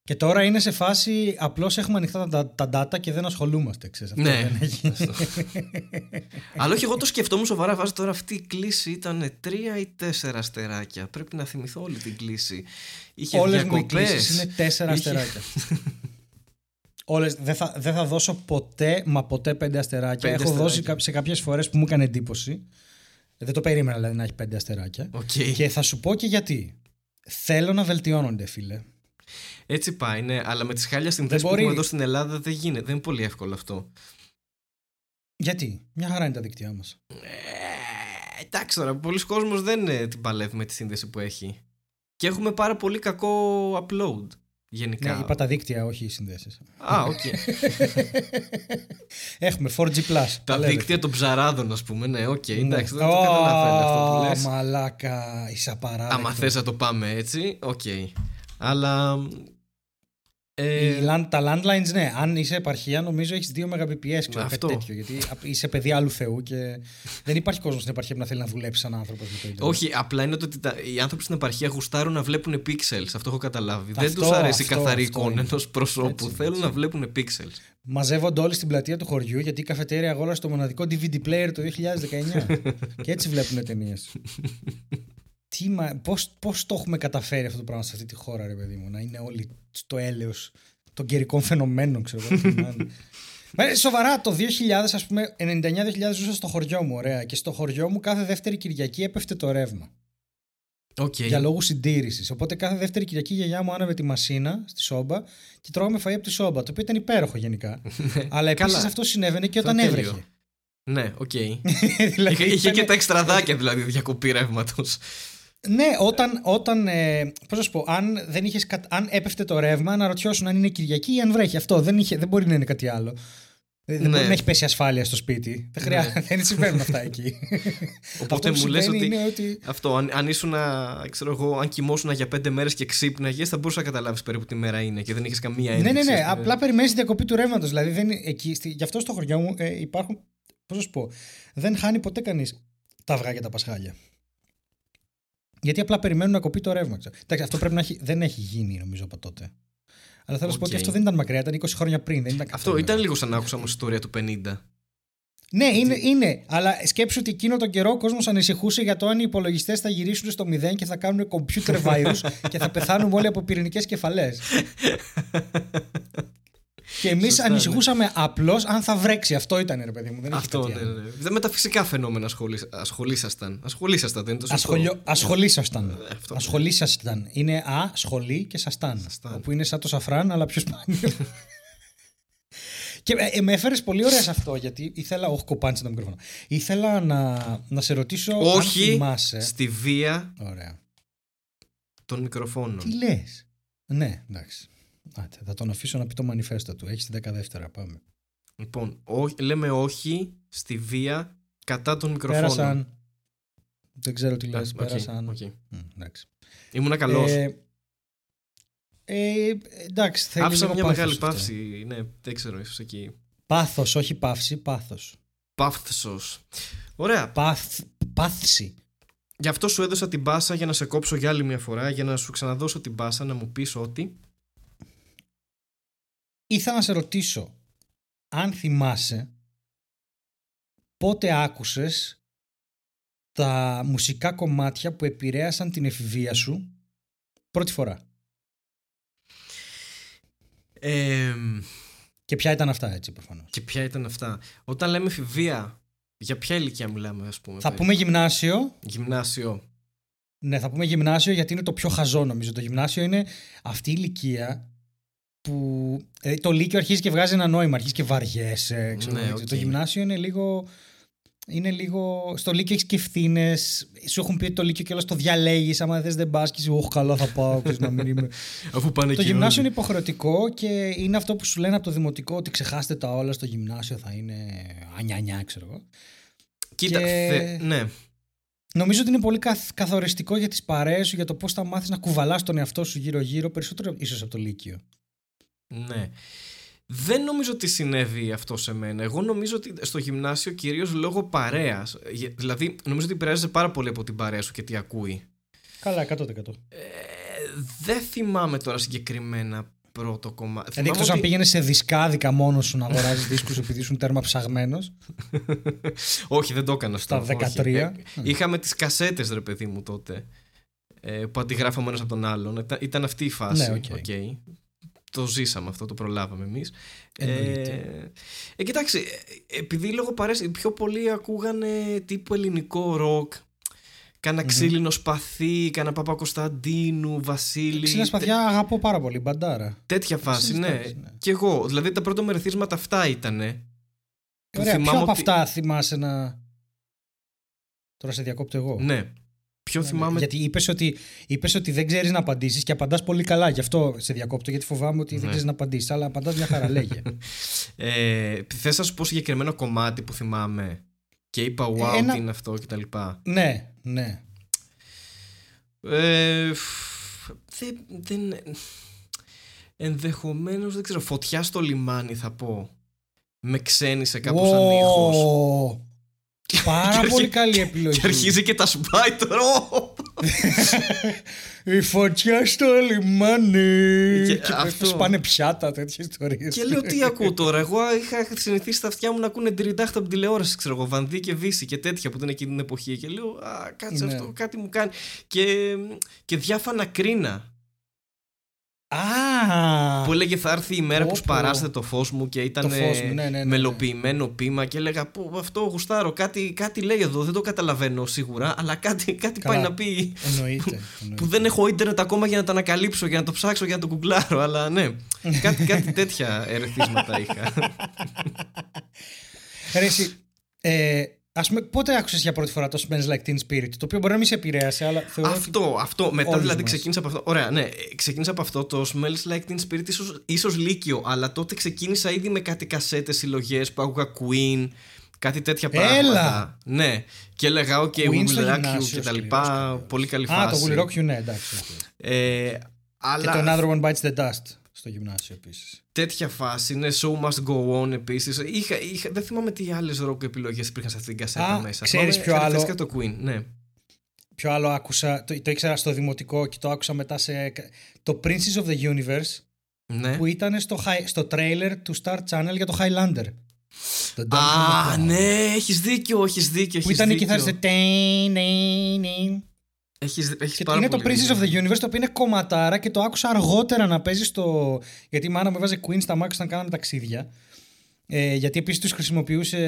Και τώρα είναι σε φάση απλώς έχουμε ανοιχτά τα, τα data και δεν ασχολούμαστε. Ξέρεις, αυτό ναι. Αλλά όχι, εγώ το σκεφτόμουν σοβαρά. Βάζω τώρα αυτή η κλίση ήταν τρία ή τέσσερα αστεράκια. Πρέπει να θυμηθώ όλη την κλίση. Όλες μου οι κλήσει είναι τέσσερα αστεράκια. Όλες, δεν, θα, δεν θα δώσω ποτέ, μα ποτέ πέντε αστεράκια. Έχω δώσει σε κάποιες φορές που μου έκανε εντύπωση. Δεν το περίμενα δηλαδή να έχει πέντε αστεράκια. Okay. Και θα σου πω και γιατί. Θέλω να βελτιώνονται, φίλε. Έτσι πάει, ναι. Αλλά με τι χάλια συνθέσει που μπορεί- έχουμε εδώ στην Ελλάδα δεν γίνεται. Δεν είναι πολύ εύκολο αυτό. Γιατί, μια χαρά είναι τα δίκτυά μας. Ε, εντάξει τώρα, πολύς κόσμος δεν ε, την παλεύει με τη σύνδεση που έχει. Και έχουμε πάρα πολύ κακό upload. Γενικά. Ναι, είπα τα δίκτυα, όχι οι συνδέσεις. Α, οκ. Έχουμε 4G. Τα δίκτυα των ψαράδων, ας πούμε. Ναι, οκ, εντάξει, δεν το Ω, καταλαβαίνω αυτό που λες. Μαλάκα, είσαι απαράδεκτος. Άμα θες να το πάμε έτσι, οκ. Αλλά. Ε, Οι land- τα landlines, ναι, αν είσαι επαρχία, νομίζω έχεις 2 Mbps, ξέρω Αυτό. κάτι τέτοιο. Γιατί απ- είσαι παιδί άλλου Θεού και δεν υπάρχει κόσμος στην επαρχία που να θέλει να δουλέψει σαν άνθρωπος με το ίντερνετ. όχι, απλά είναι το ότι τα, οι άνθρωποι στην επαρχία γουστάρουν να βλέπουν pixels. Αυτό έχω καταλάβει. δεν Αυτό, τους αρέσει η αυτό, καθαρή αυτό εικόνα είναι. ενός προσώπου. Έτσι, Θέλουν έτσι. να βλέπουν pixels. Μαζεύονται όλοι στην πλατεία του χωριού γιατί η καφετέρια αγόρασε το μοναδικό DVD player το 2019. και έτσι βλέπουν ταινίες. Τι μα... πώς, πώς το έχουμε καταφέρει αυτό το πράγμα σε αυτή τη χώρα, ρε παιδί μου, να είναι όλοι στο έλεος των καιρικών φαινομένων, ξέρω εγώ. τι να είναι. Μα, ε, σοβαρά, το 2000, ας πούμε, 99-2000 ζούσα στο χωριό μου, ωραία. Και στο χωριό μου κάθε δεύτερη Κυριακή έπεφτε το ρεύμα. Οκ. Για λόγους συντήρησης. Οπότε κάθε δεύτερη Κυριακή η γιαγιά μου άναβε τη μασίνα στη σόμπα και τρώγαμε φαΐ από τη σόμπα. Το οποίο ήταν υπέροχο γενικά. Αλλά επίσης Καλά. αυτό συνέβαινε και Αυτό όταν τέλειο. έβρεχε. Ναι, οκ. δηλαδή, είχε, είχε ήταν- και τα εξτραδάκια δηλαδή διακοπή ρεύματος. Ναι, όταν, όταν ε, πώς να σου πω, αν, δεν είχες, κα- αν έπεφτε το ρεύμα, αναρωτιόσουν αν είναι Κυριακή ή αν βρέχει. Αυτό δεν, είχε, δεν μπορεί να είναι κάτι άλλο. Ε, Δεν Ναι. μπορεί να έχει πέσει ασφάλεια στο σπίτι. Δεν, χρειάζεται, δεν συμβαίνουν αυτά εκεί. Οπότε Αυτό που μου λες συμβαίνει ότι- είναι ότι Αυτό, αν, αν ήσουν, ξέρω εγώ, αν κοιμόσουν για πέντε μέρες και ξύπναγες, θα μπορούσες να καταλάβεις περίπου τι μέρα είναι και δεν είχες καμία Ναι, ένδειξη. ναι, ναι. ας πούμε. Απλά περιμένεις τη διακοπή του ρεύματος. Δηλαδή, δεν, εκεί, στη, γι' αυτό στο χωριό μου ε, υπάρχουν. Πώς να σου πω. Δεν χάνει ποτέ κανείς τα αυγά και τα πασχάλια. Γιατί απλά περιμένουν να κοπεί το ρεύμα. ξέρω. Εντάξει, αυτό πρέπει να έχει, δεν έχει γίνει νομίζω από τότε. Αλλά θέλω να σου πω Οκ. ότι αυτό δεν ήταν μακριά, ήταν 20 χρόνια πριν. Δεν ήταν Αυτό καθόλου ήταν μακριά. λίγο σαν να άκουσα όμως ιστορία του 50. Ναι, είναι, είναι. Αλλά σκέψου ότι εκείνο τον καιρό ο κόσμος ανησυχούσε για το αν οι υπολογιστές θα γυρίσουν στο μηδέν και θα κάνουν computer virus και θα πεθάνουμε όλοι από πυρηνικές κεφαλές. και εμείς Σωστά, ναι. ανησυχούσαμε απλώς αν θα βρέξει. Αυτό ήταν, ρε παιδί μου. Δεν είχε Αυτό, κάτι ναι, άλλο. ναι. Δεν με τα φυσικά φαινόμενα ασχολεί- ασχολήσασταν. Ασχολήσασταν, δεν είναι το σωστό. Ασχολιο... Ασχολήσασταν. Ε, αυτό. Ασχολήσασταν. Είναι α, σχολή και σασταν. Σασταν. Όπου είναι σαν το σαφράν, αλλά πιο σπάνιο. και ε, ε, με έφερες πολύ ωραία σε αυτό, γιατί ήθελα. Όχι, κοπάντησε το μικρόφωνο. Ήθελα να, να σε ρωτήσω. αν Όχι θυμάσαι. στη βία Ωραία. των μικροφώνων. Τι λες; Ναι, εντάξει. Άντε, θα τον αφήσω να πει το μανιφέστο του. Έχεις 10 δεύτερα. Πάμε. Λοιπόν, ό- λέμε όχι στη βία κατά των μικροφώνων. Πέρασαν. Δεν ξέρω τι Α, λες. οκ, Πέρασαν. οκ. Μμ, εντάξει. Ήμουνα καλός. Ε, ε, εντάξει, θέλει Άφησα λίγο μια πάθος μεγάλη αυτό. παύση. Ναι, δεν ξέρω, ίσως εκεί. Πάθος, όχι παύση, πάθος. Παύθος. Ωραία. Πάθ, πάθηση. Γι' αυτό σου έδωσα την πάσα για να σε κόψω για άλλη μια φορά, για να σου ξαναδώσω την πάσα να μου πεις ότι. Ήθελα να σε ρωτήσω αν θυμάσαι πότε άκουσες τα μουσικά κομμάτια που επηρέασαν την εφηβεία σου πρώτη φορά; Ε, Και ποια ήταν αυτά έτσι προφανώς; και ποια ήταν αυτά; Όταν λέμε εφηβεία, για ποια ηλικία μιλάμε, ας πούμε. Θα περίπου; πούμε γυμνάσιο. Γυμνάσιο. Ναι, θα πούμε γυμνάσιο γιατί είναι το πιο χαζό νομίζω. Το γυμνάσιο είναι αυτή η ηλικία που ε, το λύκειο αρχίζει και βγάζει ένα νόημα, αρχίζει και βαριέσαι. Ξέρω, Ναι, εγώ, οκ. Το γυμνάσιο είναι λίγο. Είναι λίγο. Στο Λύκειο έχεις και ευθύνες. Σου έχουν πει ότι το Λύκειο και όλα το διαλέγεις. Άμα δεν δεν πας και είσαι, Όχι, καλά θα πάω. ξέρεις, να μην είμαι. Αφού πάνε το εκεί γυμνάσιο όλοι. είναι υποχρεωτικό και είναι αυτό που σου λένε από το δημοτικό ότι ξεχάστε τα όλα στο γυμνάσιο θα είναι ανιανιά, ξέρω εγώ. Κοίτα, και- θε- ναι. Νομίζω ότι είναι πολύ καθ- καθοριστικό για τις παρέες σου, για το πώς θα μάθεις να κουβαλάς τον εαυτό σου γύρω-γύρω, περισσότερο ίσως από το Λύκειο. Ναι. Δεν νομίζω ότι συνέβη αυτό σε μένα. Εγώ νομίζω ότι στο γυμνάσιο κυρίως λόγω παρέας. Γε- Δηλαδή, νομίζω ότι επηρεάζεται πάρα πολύ από την παρέα σου και τι ακούει. Καλά, 100%. Ε, δεν θυμάμαι τώρα συγκεκριμένα πρώτο κομμάτι. Δηλαδή, Θυμάμαι εκτός αν ότι- πήγαινε σε δισκάδικα μόνος σου να αγοράζεις δίσκους επειδή ήσουν τέρμα ψαγμένος. Όχι, δεν το έκανα αυτό. Στα όχι. 13. Ε, είχαμε τις κασέτες, ρε παιδί μου, τότε. Ε, που αντιγράφαμε ένας από τον άλλον. Ήταν, ήταν αυτή η φάση. Ναι, οκ. οκ. Το ζήσαμε αυτό, το προλάβαμε εμείς. Εννοείται. Ε, ε, κοιτάξτε, ε, επειδή λόγω παρέας οι πιο πολλοί ακούγανε τύπου ελληνικό ροκ, Κάνα ξύλινο σπαθί, κάνα Παπα-Κωνσταντίνου, Βασίλη. Ξύλινα σπαθιά αγαπώ πάρα πολύ, μπαντάρα. Τέτοια φάση, ναι. Συζητήσεις, ναι. Και εγώ. Δηλαδή τα πρώτα μερεθίσματα αυτά ήτανε. Που Ωραία, ποιο θυμάμαι από ότι- αυτά θυμάσαι να... Τώρα σε διακόπτω εγώ. Ναι. Ποιο Ναι, ναι. θυμάμαι. Γιατί είπες ότι, είπες ότι δεν ξέρεις να απαντήσεις και απαντάς πολύ καλά. Γι' αυτό σε διακόπτω, γιατί φοβάμαι ότι δεν Ναι. ξέρεις να απαντήσεις. Αλλά απαντάς μια χαρά, λέγε. Ε, θες να σου πω συγκεκριμένο κομμάτι που θυμάμαι και είπα wow Ένα- τι είναι αυτό κτλ. ναι, ναι. Ε, φ- δεν, δεν, ενδεχομένως δεν ξέρω φωτιά στο λιμάνι θα πω με ξένησε κάπως σαν ήχος Wow. Πάρα Και πολύ αρχι- καλή επιλογή. και αρχίζει και τα σπάει τώρα Ω! Η φωτιά στο λιμάνι. Και Και, αυτό- σπάνε πιάτα, τέτοιες ιστορίες. και λέω τι ακούω τώρα εγώ είχα συνηθίσει τα αυτιά μου να ακούνε τριντάχτα από την τηλεόραση ξέρω εγώ Βανδί και Βύση και τέτοια που ήταν εκείνη την εποχή και λέω α κάτσε Ναι. αυτό κάτι μου κάνει και, και διάφανα κρίνα Α! που έλεγε θα έρθει η μέρα που Πω, πω. σπαράσετε το φως μου και ήταν Το φως μου, ναι, ναι, ναι, ναι. μελοποιημένο πείμα και έλεγα πω αυτό γουστάρω κάτι, κάτι λέει εδώ δεν το καταλαβαίνω σίγουρα αλλά κάτι, κάτι Καλά. πάει να πει Εννοείται. που δεν έχω ίντερνετ ακόμα για να το ανακαλύψω για να το ψάξω για να το κουγκλάρω αλλά ναι κάτι, κάτι τέτοια ερεθίσματα είχα Ρε, εσύ, ε, ας πούμε, πότε άκουσες για πρώτη φορά το Smells Like Teen Spirit, το οποίο μπορεί να μην σε επηρέασε, αλλά θεωρώ ότι αυτό, αυτό. Μετά όλους δηλαδή μας. ξεκίνησα από αυτό. Ωραία, ναι. Ξεκίνησα από αυτό το Smells Like Teen Spirit, ίσως, ίσως Λύκειο, αλλά τότε ξεκίνησα ήδη με κάτι κασέτες συλλογές που άκουγα Queen, κάτι τέτοια Έλα! πράγματα. Ναι. Και έλεγα, OK, Queen We στο Will Rock You γυμνάσιο, και τα σκληρός, λοιπά. σκληρός. Πολύ καλή Α, το φάση. Will Rock You, ναι, εντάξει. οκ. Ε, Και αλλά το Another One Bites the Dust στο γυμνάσιο επίσης. τέτοια φάση, ναι, Show Must Go On επίσης. Είχα, είχα, δεν θυμάμαι τι άλλες rock επιλογές υπήρχαν σε αυτήν την κασέτα Α, μέσα. ξέρεις Θυμάμαι ποιο άλλο; χαρακτηριστικά το Queen, ναι. Ποιο άλλο άκουσα, το, το ήξερα στο δημοτικό και το άκουσα μετά σε. Το Princess of the Universe ναι. που ήταν στο, hi- στο trailer του Star Channel για το Highlander. Το Dungeon Α, of Love. ναι, έχεις δίκιο, έχεις δίκιο. Που έχεις ήταν η δίκιο. Κιθάριστα. Έχεις, έχεις Και πάρα είναι το πολύ Princess of δίκιο. the Universe το οποίο είναι κομματάρα και το άκουσα αργότερα να παίζει στο. Γιατί η μάνα μου έβαζε Queen στα μάξι όταν κάναμε ταξίδια. Ε, γιατί επίσης τους χρησιμοποιούσε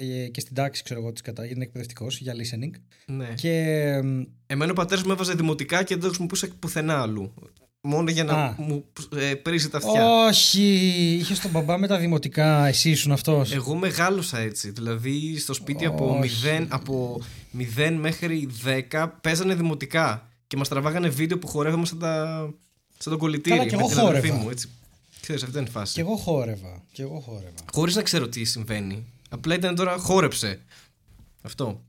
ε, και στην τάξη, ξέρω εγώ, της κατά, γιατί είναι εκπαιδευτικός για listening. Ναι. Και. εμ, Εμένα ο πατέρας μου έβαζε δημοτικά και δεν το χρησιμοποιούσα πουθενά αλλού. Μόνο για να Α. μου ε, πρίζει τα αυτιά. Όχι! Είχες τον μπαμπά με τα δημοτικά, εσύ ήσουν αυτός. Εγώ μεγάλωσα έτσι. Δηλαδή στο σπίτι από Όχι. 0, από 0 μέχρι 10 παίζανε δημοτικά. Και μας τραβάγανε βίντεο που χορεύαμε σαν, τα... σαν τον κολλητήρι. Καλά, κι με εγώ την αδερφή χόρευα. μου. Έτσι. Ξέρεις, αυτή ήταν η φάση. Και εγώ χόρευα. Και εγώ χόρευα. Χωρίς να ξέρω τι συμβαίνει. Απλά ήταν τώρα χόρεψε. Αυτό.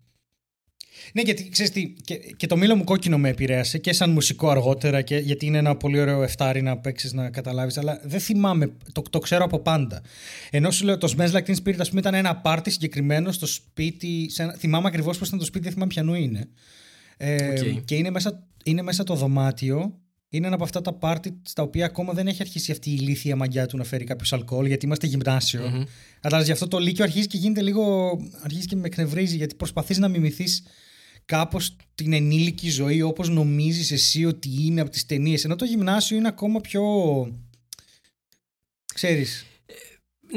Ναι, γιατί ξέρεις τι, και, και το μήλο μου κόκκινο με επηρέασε και σαν μουσικό αργότερα, και, γιατί είναι ένα πολύ ωραίο εφτάρι να παίξεις να καταλάβεις, αλλά δεν θυμάμαι, το, το ξέρω από πάντα. Ενώ σου λέω το Smells Like Teen Spirit, ας πούμε, ήταν ένα πάρτι συγκεκριμένο στο σπίτι. Σε ένα, θυμάμαι ακριβώς πώς ήταν το σπίτι, δεν θυμάμαι ποιανού είναι. Ε, Οκ. Και είναι μέσα, είναι μέσα το δωμάτιο. Είναι ένα από αυτά τα πάρτι στα οποία ακόμα δεν έχει αρχίσει αυτή η ηλίθια μαγκιά του να φέρει κάποιος αλκοόλ, γιατί είμαστε γυμνάσιο. Μμμ. Αλλά γι' αυτό το Λύκειο αρχίζει και γίνεται λίγο. αρχίζει και με εκνευρίζει, γιατί προσπαθείς να μιμηθείς κάπως την ενήλικη ζωή όπως νομίζεις εσύ ότι είναι από τις ταινίες. Ενώ το γυμνάσιο είναι ακόμα πιο. Ξέρεις,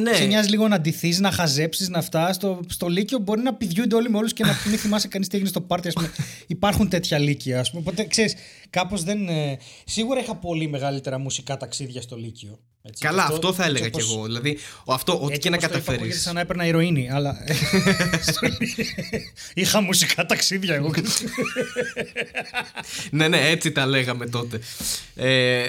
Ναι. σε νοιάζει λίγο να ντυθείς, να χαζέψεις, να φτάσει. Στο, στο Λύκειο μπορεί να πηδιούνται όλοι με όλους και να μην θυμάσαι κανείς τι έγινε στο πάρτι. Ας πούμε. Υπάρχουν τέτοια Λύκεια, ας πούμε. Οπότε ξέρεις, κάπως δεν. ε, Σίγουρα είχα πολύ μεγαλύτερα μουσικά ταξίδια στο Λύκειο. Έτσι. Καλά, Και αυτό, θα έτσι έλεγα κι όπως- εγώ. Δηλαδή, ο- αυτό, ό,τι έτσι και να όπως το είπα, καταφέρεις. ακούγεται σαν να έπαιρνα ηρωίνη, αλλά. Είχα μουσικά ταξίδια εγώ. ναι, ναι, έτσι τα λέγαμε τότε. Ε,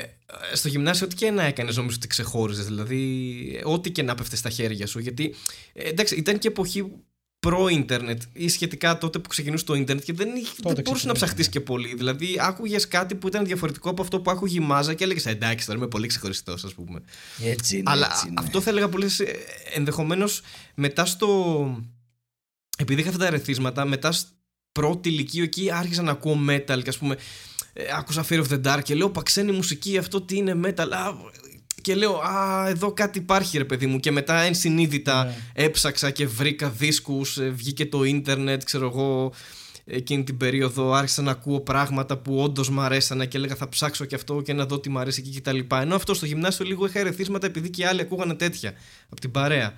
στο γυμνάσιο, ό,τι και να έκανες, νομίζω ότι ξεχώριζες. Δηλαδή, ό,τι και να πέφτες στα χέρια σου. Γιατί ε, εντάξει, ήταν και εποχή προ-ίντερνετ ή σχετικά τότε που ξεκινούσε το ίντερνετ και δεν, είχε- δεν μπορούσες να ξεκινούσε, ψαχτείς ναι. και πολύ. Δηλαδή, άκουγες κάτι που ήταν διαφορετικό από αυτό που άκουγε η μάζα και έλεγες Εντάξει, τώρα είμαι πολύ ξεχωριστός, ας πούμε. Έτσι είναι. Αλλά έτσι είναι. αυτό θα έλεγα πολύ. Ενδεχομένως μετά στο. Επειδή είχα αυτά τα ερεθίσματα, μετά στο πρώτη λυκείου εκεί άρχισα να ακούω metal και ας πούμε. Ε, άκουσα Fear of the Dark και λέω Παράξενη μουσική, αυτό τι είναι metal. Α, και λέω Α, εδώ κάτι υπάρχει ρε παιδί μου. Και μετά ενσυνείδητα Ναι. έψαξα και βρήκα δίσκους, ε, βγήκε το ίντερνετ, ξέρω εγώ. Εκείνη την περίοδο άρχισα να ακούω πράγματα που όντως μ' αρέσανε και έλεγα θα ψάξω και αυτό και να δω τι μ' αρέσει εκεί κτλ. Ενώ αυτό στο γυμνάσιο λίγο είχα ερεθίσματα επειδή και οι άλλοι ακούγανε τέτοια από την παρέα.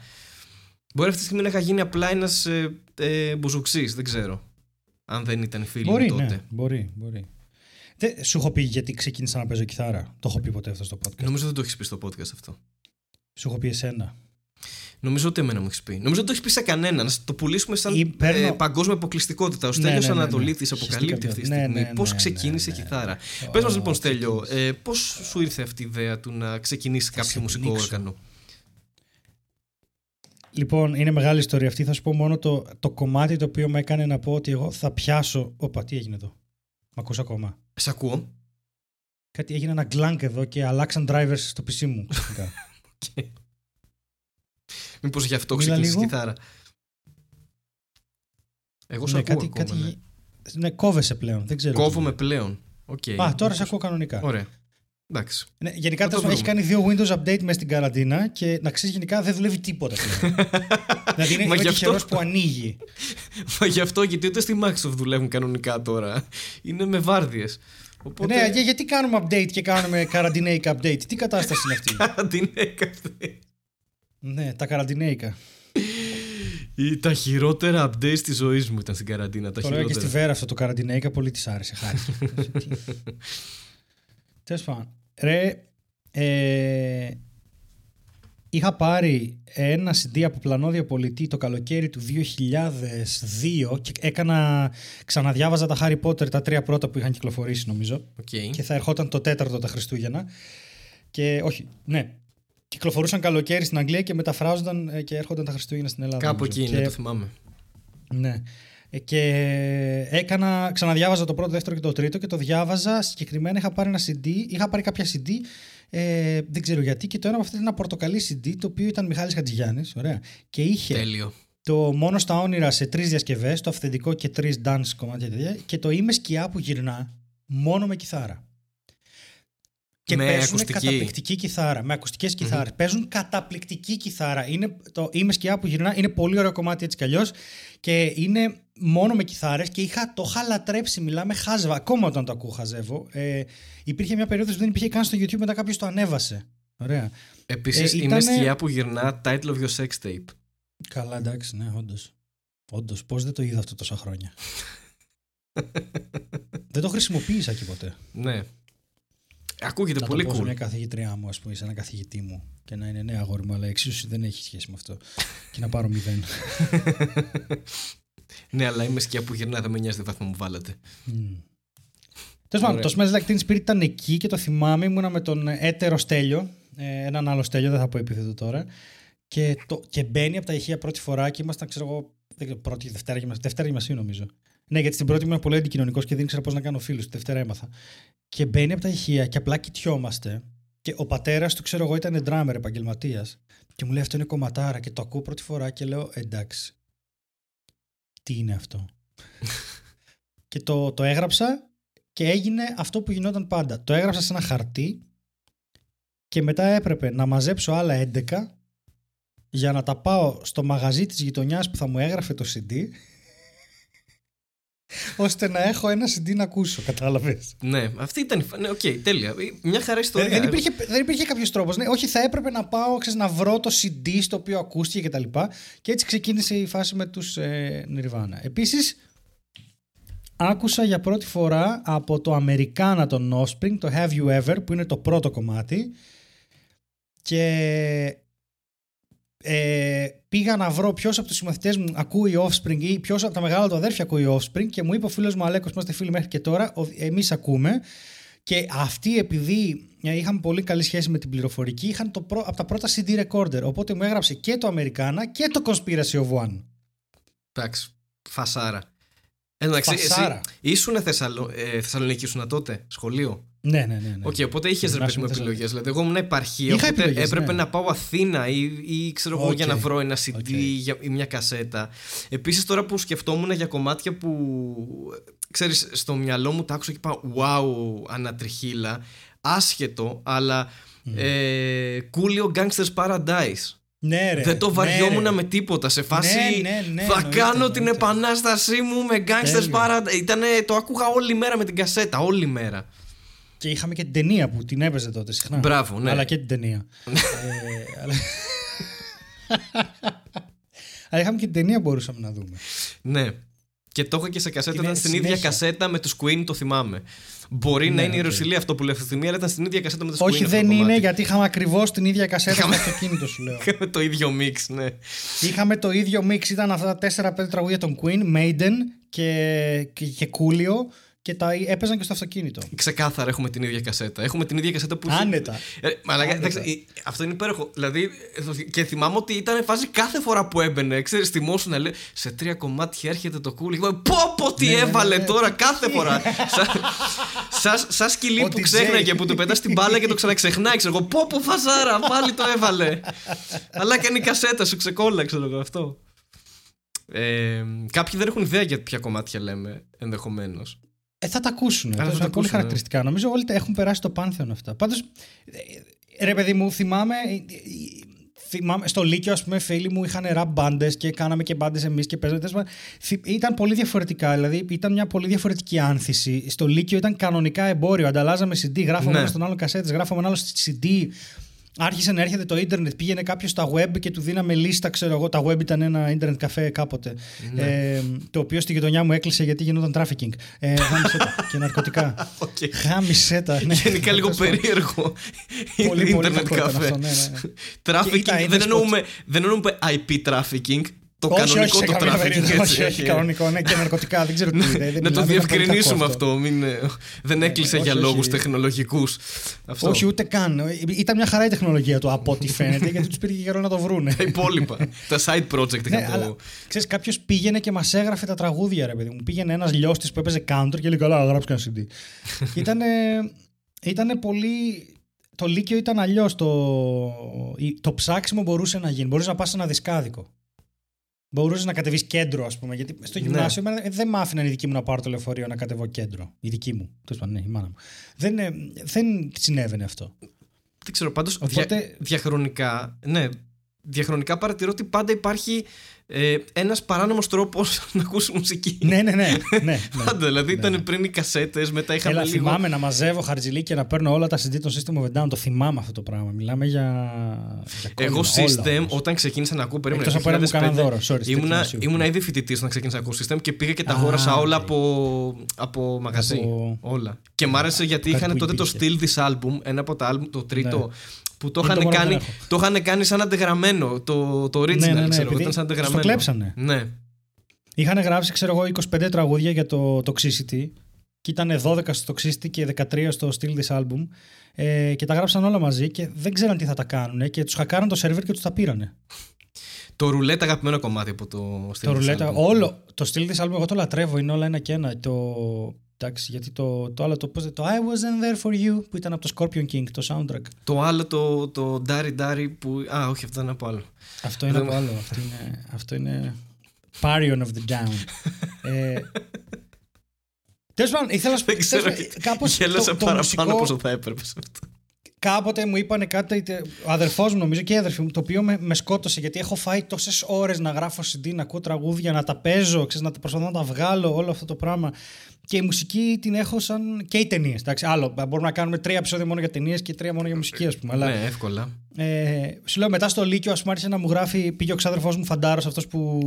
Μπορεί αυτή τη στιγμή να είχα γίνει απλά ένας ε, ε, μπουζουξής, δεν ξέρω. αν δεν ήταν οι φίλοι Μπορεί, μου τότε. ναι, μπορεί, μπορεί. Δεν, σου έχω πει γιατί ξεκίνησα να παίζω κιθάρα. Το έχω πει ποτέ αυτό στο podcast. Νομίζω δεν το έχεις πει στο podcast αυτό. Σου έχω πει εσένα. Νομίζω ότι εμένα μου έχεις πει. Νομίζω ότι το έχεις πει σε κανένα. Να το πουλήσουμε σαν Ή παίρνω- ε, παγκόσμια αποκλειστικότητα. Ο Ναι, Στέλιο ναι, ναι, ναι. Ανατολίτης Σωστή αποκαλύπτει αυτή τη κάποια- ναι, στιγμή ναι, πώς ναι, ξεκίνησε ναι, η ναι. κιθάρα; Ω, Πες μας λοιπόν, ξεκίνησε. Στέλιο, ε, πώς σου ήρθε αυτή η ιδέα του να ξεκινήσει κάποιο σε μουσικό πνίξω. όργανο; Λοιπόν, είναι μεγάλη ιστορία αυτή. Θα σου πω μόνο το, το κομμάτι το οποίο με έκανε να πω ότι εγώ θα πιάσω. Όπα, τι έγινε εδώ; Μ' ακούς ακόμα; Σε ακούω. Κάτι έγινε ένα clunk εδώ και αλλάξαν drivers στο PC μου. ξαφνικά. Μήπως γι' αυτό Μίλα ξεκίνησες η λίγο. κιθάρα; Εγώ σε ναι, ακούω κάτι, ακόμα. κάτι... ναι. ναι, κόβεσαι πλέον. Δεν ξέρω. Κόβομαι πλέον. Okay. Α, τώρα σε ακούω κανονικά. Ωραία. Εντάξει. Ναι, γενικά Θα το τέλος πάντων, έχει βρούμε. κάνει δύο Windows update μέσα στην καραντίνα και να ξέρεις γενικά δεν δουλεύει τίποτα πλέον. δηλαδή είναι, Μα είμαι γι' αυτό- τυχερός που ανοίγει. Μα γι' αυτό γιατί ούτε στη Microsoft δουλεύουν κανονικά τώρα. Είναι με βάρδιες. Οπότε. Ναι, για- γιατί κάνουμε update και κάνουμε καραντινέικα update; Τι κατάσταση είναι αυτή; την έκαψε. ναι, τα καραντινέικα. Ή τα χειρότερα updates της ζωής μου ήταν στην καραντίνα. Τα Το λέω και στη χειρότερα. Βέρα αυτό το καραντινέικα, πολύ της άρεσε. Χάρη. Τέλος πάντων. Ρε, ε, είχα πάρει ένα CD από πλανόδιο πωλητή το καλοκαίρι του 2002 και έκανα, ξαναδιάβαζα τα Harry Potter, τα τρία πρώτα που είχαν κυκλοφορήσει νομίζω Οκ. και θα ερχόταν το τέταρτο τα Χριστούγεννα και όχι, ναι, κυκλοφορούσαν καλοκαίρι στην Αγγλία και μεταφράζονταν ε, και έρχονταν τα Χριστούγεννα στην Ελλάδα. Κάπου νομίζω. εκεί είναι, Και- το θυμάμαι. ναι. Ε, Και έκανα, ξαναδιάβαζα το πρώτο, δεύτερο και το τρίτο και το διάβαζα. Συγκεκριμένα είχα πάρει ένα CD, είχα πάρει κάποια CD, ε, δεν ξέρω γιατί, και το ένα από αυτά ήταν ένα πορτοκαλί CD, το οποίο ήταν Μιχάλης Χατζηγιάννης, ωραία. Και είχε Τέλειο. το μόνο στα όνειρα σε τρεις διασκευές, το αυθεντικό και τρεις dance κομμάτια τέτοια, και το είμαι σκιά που γυρνά μόνο με κιθάρα. Και Με παίζουν ακουστική. καταπληκτική κιθάρα, με ακουστικές κιθάρες. Παίζουν καταπληκτική κιθάρα. Είναι το είμαι σκιά που γυρνά, είναι πολύ ωραίο κομμάτι έτσι κι αλλιώς και είναι μόνο με κιθάρες και είχα, το είχα λατρέψει, μιλάμε χάζευα, ακόμα όταν το ακούω χαζεύω. Ε, υπήρχε μια περίοδος που δεν υπήρχε καν στο YouTube, μετά κάποιος το ανέβασε. Ωραία. Επίσης, Ε, είμαι ήτανε- σκιά που γυρνά title of your sex tape. Καλά, εντάξει, ναι, όντως. Όντως, πώς δεν το είδα αυτό τόσα χρόνια. δεν το χρησιμοποίησα και ποτέ. Ναι. Ακούγεται να πολύ το πω σε cool. μια καθηγήτριά μου, ας πούμε, σε ένα καθηγητή μου και να είναι ναι, αγόρι μου, αλλά εξίσου δεν έχει σχέση με αυτό. και να πάρω μηδέν. Ναι, αλλά είμαι σκιά που γυρνά, δεν με νοιάζει τι βαθμό μου βάλατε. Τέλος πάντων, Ωραία. το Smells Like Teen Spirit ήταν εκεί και το θυμάμαι. Ήμουνα με τον έτερο Στέλιο, ε, έναν άλλο Στέλιο, δεν θα πω επίθετο τώρα. Και, το, και μπαίνει από τα ηχεία πρώτη φορά και ήμασταν, ξέρω εγώ, δεν ξέρω, πρώτη, Δευτέρα, γυμνασίου, Δευτέρα γυμνασίου νομίζω. Ναι, γιατί στην πρώτη ήμουν πολύ αντικοινωνικός και δεν ήξερα πώς να κάνω φίλους. Τη Δευτέρα έμαθα. Και μπαίνει από τα ηχεία και απλά κοιτιόμαστε. Και ο πατέρας του, ξέρω εγώ, ήταν drummer επαγγελματίας. Και μου λέει αυτό είναι κομματάρα. Και το ακούω πρώτη φορά και λέω εντάξει. Τι είναι αυτό; και το, το έγραψα και έγινε αυτό που γινόταν πάντα. Το έγραψα σε ένα χαρτί και μετά έπρεπε να μαζέψω άλλα 11 για να τα πάω στο μαγαζί της γειτονιάς που θα μου έγραφε το CD ώστε να έχω ένα CD να ακούσω, κατάλαβες. Ναι, αυτή ήταν. η φα- Ναι, οκ, τέλεια. Μια χαρά ιστορία. Δεν, δεν υπήρχε, δεν υπήρχε κάποιος τρόπος. Ναι, όχι, θα έπρεπε να πάω ξέρεις, να βρω το CD στο οποίο ακούστηκε κτλ. Και, και έτσι ξεκίνησε η φάση με τους ε, Nirvana. Επίσης, άκουσα για πρώτη φορά από το Americana των Offspring το Have You Ever που είναι το πρώτο κομμάτι και ε, πήγα να βρω ποιος από τους συμμαθητές μου ακούει Offspring ή ποιος από τα μεγάλα του αδέρφια ακούει Offspring και μου είπε ο φίλος μου Αλέκος, που είμαστε φίλοι μέχρι και τώρα, εμείς ακούμε. Και αυτοί, επειδή ε, είχαν πολύ καλή σχέση με την πληροφορική, είχαν το πρω... από τα πρώτα CD recorder. Οπότε μου έγραψε και το Αμερικάνα και το Conspiracy of One. Εντάξει, φασάρα. Εντάξει, Φασάρα. εσύ ήσουν Θεσσαλο... ε, Θεσσαλονίκη, ήσουν τότε, σχολείο; Ναι, ναι, ναι. ναι. Οκ, οπότε είχες ρε Ήμουν παιδί μου Θεσσαλονίκη. επιλογές. Δηλαδή, εγώ ήμουν επαρχία. Είχα οπότε επιλογές, έπρεπε ναι. να πάω Αθήνα ή, ή ξέρω εγώ Οκ. για να βρω ένα CD OK. για, ή μια κασέτα. Επίσης, τώρα που σκεφτόμουν για κομμάτια που ξέρεις, στο μυαλό μου τα άκουσα και πάω Wow, ανατριχίλα. Άσχετο, αλλά. Ε, Coolio Gangsta's Paradise. Ναι, ρε. Δεν το ναι, βαριόμουν ρε. με τίποτα. Σε φάση Ναι, ναι, ναι, θα εννοείται, κάνω την εννοείται. επανάστασή μου με Gangsta's Τέλειο. Paradise. Ήτανε, το άκουγα όλη μέρα με την κασέτα, όλη μέρα. Και είχαμε και την ταινία που την έπαιζε τότε συχνά. Μπράβο, ναι. Αλλά και την ταινία. ε, αλλά... αλλά είχαμε και την ταινία που μπορούσαμε να δούμε. Ναι. Και το είχα και σε κασέτα, Είναι ήταν στην ίδια συνέχεια. κασέτα με τους Queen, το θυμάμαι. Μπορεί να Ναι, είναι η οκ. Ρωσιλία αυτό που λέω αυτή τη στιγμή, αλλά ήταν στην ίδια κασέτα με τους Queen. Όχι, αυτό δεν το είναι, κομμάτι. γιατί είχαμε ακριβώς την ίδια κασέτα στο Είχαμε- αυτοκίνητο, σου λέω. Είχαμε το ίδιο mix, ναι. Είχαμε το ίδιο mix, ήταν αυτά τα 4-5 τραγούδια των Queen, Maiden και, και, και Coolio και τα έπαιζαν και στο αυτοκίνητο. Ξεκάθαρα έχουμε την ίδια κασέτα. Έχουμε την ίδια κασέτα που. είχε- Άνετα. Ε, μαλάκα, Άνετα. εντάξει, ε, αυτό είναι υπέροχο. Δηλαδή, ε, και θυμάμαι ότι ήταν φάση κάθε φορά που έμπαινε. Ξέρεις, θυμόσουν να λέει σε τρία κομμάτια έρχεται το κούλι. Πω πω τι Ναι, ναι, έβαλε ναι. τώρα κάθε φορά. Σαν- σαν- Σαν σκυλί Ο που DJ. ξέχναγε που του πετάς την μπάλα και το ξαναξεχνάει. Ξέρω εγώ, πω πω φαζάρα, πάλι το έβαλε. Αλλά έκανε η κασέτα σου, ξεκόλλα, ξέρω εγώ αυτό. Ε, κάποιοι δεν έχουν ιδέα για ποια κομμάτια λέμε ενδεχομένως. Ε, θα τα ακούσουν. θα είναι τα πολύ ακούσουν, χαρακτηριστικά. Νομίζω όλοι τα έχουν περάσει το πάνθεον αυτά. Πάντως, ρε παιδί μου, θυμάμαι. ε, ε, θυμάμαι στο Λύκειο, ας πούμε, φίλοι μου είχαν rap μπάντες και κάναμε και μπάντες εμείς και παίζαμε. τέλος πάντων, θυ- Ήταν πολύ διαφορετικά. Δηλαδή, ήταν μια πολύ διαφορετική άνθηση. Στο Λύκειο ήταν κανονικά εμπόριο. Ανταλλάζαμε CD, γράφαμε Ναι. ένα στον άλλο κασέτε, γράφαμε ένα άλλο CD. Άρχισε να έρχεται το ίντερνετ, πήγαινε κάποιος στα web και του δίναμε λίστα, ξέρω εγώ. Τα web ήταν ένα ίντερνετ καφέ κάποτε. Ναι. Ε, το οποίο στη γειτονιά μου έκλεισε γιατί γινόταν trafficking. Ε, γάμησέ τα και ναρκωτικά. Οκ. Γάμισε τα. Ναι. Γενικά λίγο Τέλος πάντων. περίεργο. Πολύ, πολύ Ίντερνετ κακό ήταν καφέ. αυτό, ναι, ναι, ναι. Trafficking, Και ήταν- δεν, είδες εννοούμε, δεν εννοούμε IP trafficking, το όχι, όχι, κανονικό σε το καμία trafficking. περίπτωση. έτσι, Όχι, όχι, όχι. κανονικό, ναι, και ναρκωτικά. Δεν ξέρω τι είναι. δεν Να το μιλάμε, ήταν πολύ διευκρινίσουμε κακό αυτό. Μην, ε, δεν έκλεισε όχι, για όχι. λόγους τεχνολογικούς. Αυτό. Όχι, ούτε καν. Ήταν μια χαρά η τεχνολογία του από ό,τι φαίνεται, γιατί τους πήρε και καιρό να το βρούνε. Τα υπόλοιπα. τα side project Ναι, είχαν αλλά το. ξέρεις, κάποιος πήγαινε και μας έγραφε τα τραγούδια, ρε παιδί μου. Πήγαινε ένας λιώστης που έπαιζε counter και λέει: Καλά, γράψει κανένα CD. ήτανε, ήτανε πολύ. Το Λύκειο ήταν αλλιώς. Το, η- το ψάξιμο μπορούσε να γίνει. Μπορούσε να πας σε ένα δισκάδικο. Μπορούσες να κατεβείς κέντρο, ας πούμε. Γιατί στο Ναι. γυμνάσιο εμένα δεν με άφηναν οι δικοί μου να πάρω το λεωφορείο να κατεβώ κέντρο. Η δική μου. Τέλος πάντων, ναι, η μάνα μου. Δεν, ε, δεν συνέβαινε αυτό. Δεν ξέρω, πάντως Οπότε- διαχρονικά. Ναι, διαχρονικά παρατηρώ ότι πάντα υπάρχει ε, ένας παράνομος τρόπος να ακούσει μουσική. ναι, ναι, ναι. ναι, ναι. Πάντα, δηλαδή Ναι, ήταν πριν οι κασέτες, μετά είχαμε Έλα, λίγο. θυμάμαι να μαζεύω χαρτζιλίκι και να παίρνω όλα τα CD των System of a Down. Το θυμάμαι αυτό το πράγμα. Μιλάμε για. για Εγώ κόλλημα, όλα System, όμως. όταν ξεκίνησα να ακούω. Περίμενα. Εκτός από ένα που 2005, κάναν δώρο, sorry, στο Ήμουνα, γυμνάσιο. ήμουνα ήδη φοιτητής όταν ξεκίνησα να ακούω System και πήγα και τα Α, αγόρασα όλα οκ. από, από μαγαζί. Από- Όλα. Και μ' άρεσε γιατί Κάτι είχαν που τότε το υπήρχε. Steal This Album, ένα από τα album, το τρίτο. Ναι. Που το Είναι το είχαν, μόνο που κάνει, δεν έχω. το είχαν κάνει σαν αντεγραμμένο. Το, το original, Ναι, ναι, ναι, ξέρω εγώ. επειδή Ήταν σαν τους το αντεγραμμένο. κλέψανε. Ναι. Είχαν γράψει, ξέρω εγώ, 25 τραγούδια για το Toxicity. Και ήταν 12 στο Toxicity και 13 στο Still This Album. Ε, και τα γράψαν όλα μαζί και δεν ξέραν τι θα τα κάνουν. Και τους χακάραν το σερβερ και τους τα πήρανε. Το ρουλέτ αγαπημένο κομμάτι από το Still το This ρουλέτα, Album. όλο. Το Still This Album, εγώ το λατρεύω, είναι όλα ένα και ένα. Το, εντάξει, γιατί το, το άλλο το, πώς, το I wasn't there for you που ήταν από το Scorpion King, το soundtrack. Το άλλο, το, το Dari Dari που. Α, όχι, αυτό είναι από άλλο. Αυτό είναι Δεν- από άλλο. Αυτό είναι, αυτό είναι Parion of the Down. ε, Τέλος πάντων, ήθελα να σου πω. Δεν ξέρω. τέλος πάντων, κάπως Γέλασα το- το παραπάνω μουσικό- από όσο θα έπρεπε σε αυτό. Κάποτε μου είπανε κάτι, ο αδερφός μου νομίζω και η αδερφή μου, το οποίο με, με σκότωσε γιατί έχω φάει τόσες ώρες να γράφω CD, να ακούω τραγούδια, να τα παίζω, ξέρεις, να τα προσπαθώ να τα βγάλω, όλο αυτό το πράγμα. Και η μουσική την έχω σαν. και οι ταινίες. Άλλο, μπορούμε να κάνουμε τρία επεισόδια μόνο για ταινίες και τρία μόνο για μουσική, ας πούμε. Αλλά Ναι, εύκολα. ε, σου λέω μετά στο Λύκειο, ας πούμε, άρχισε να μου γράφει. Πήγε ο ξάδερφός μου Φαντάρος, αυτός που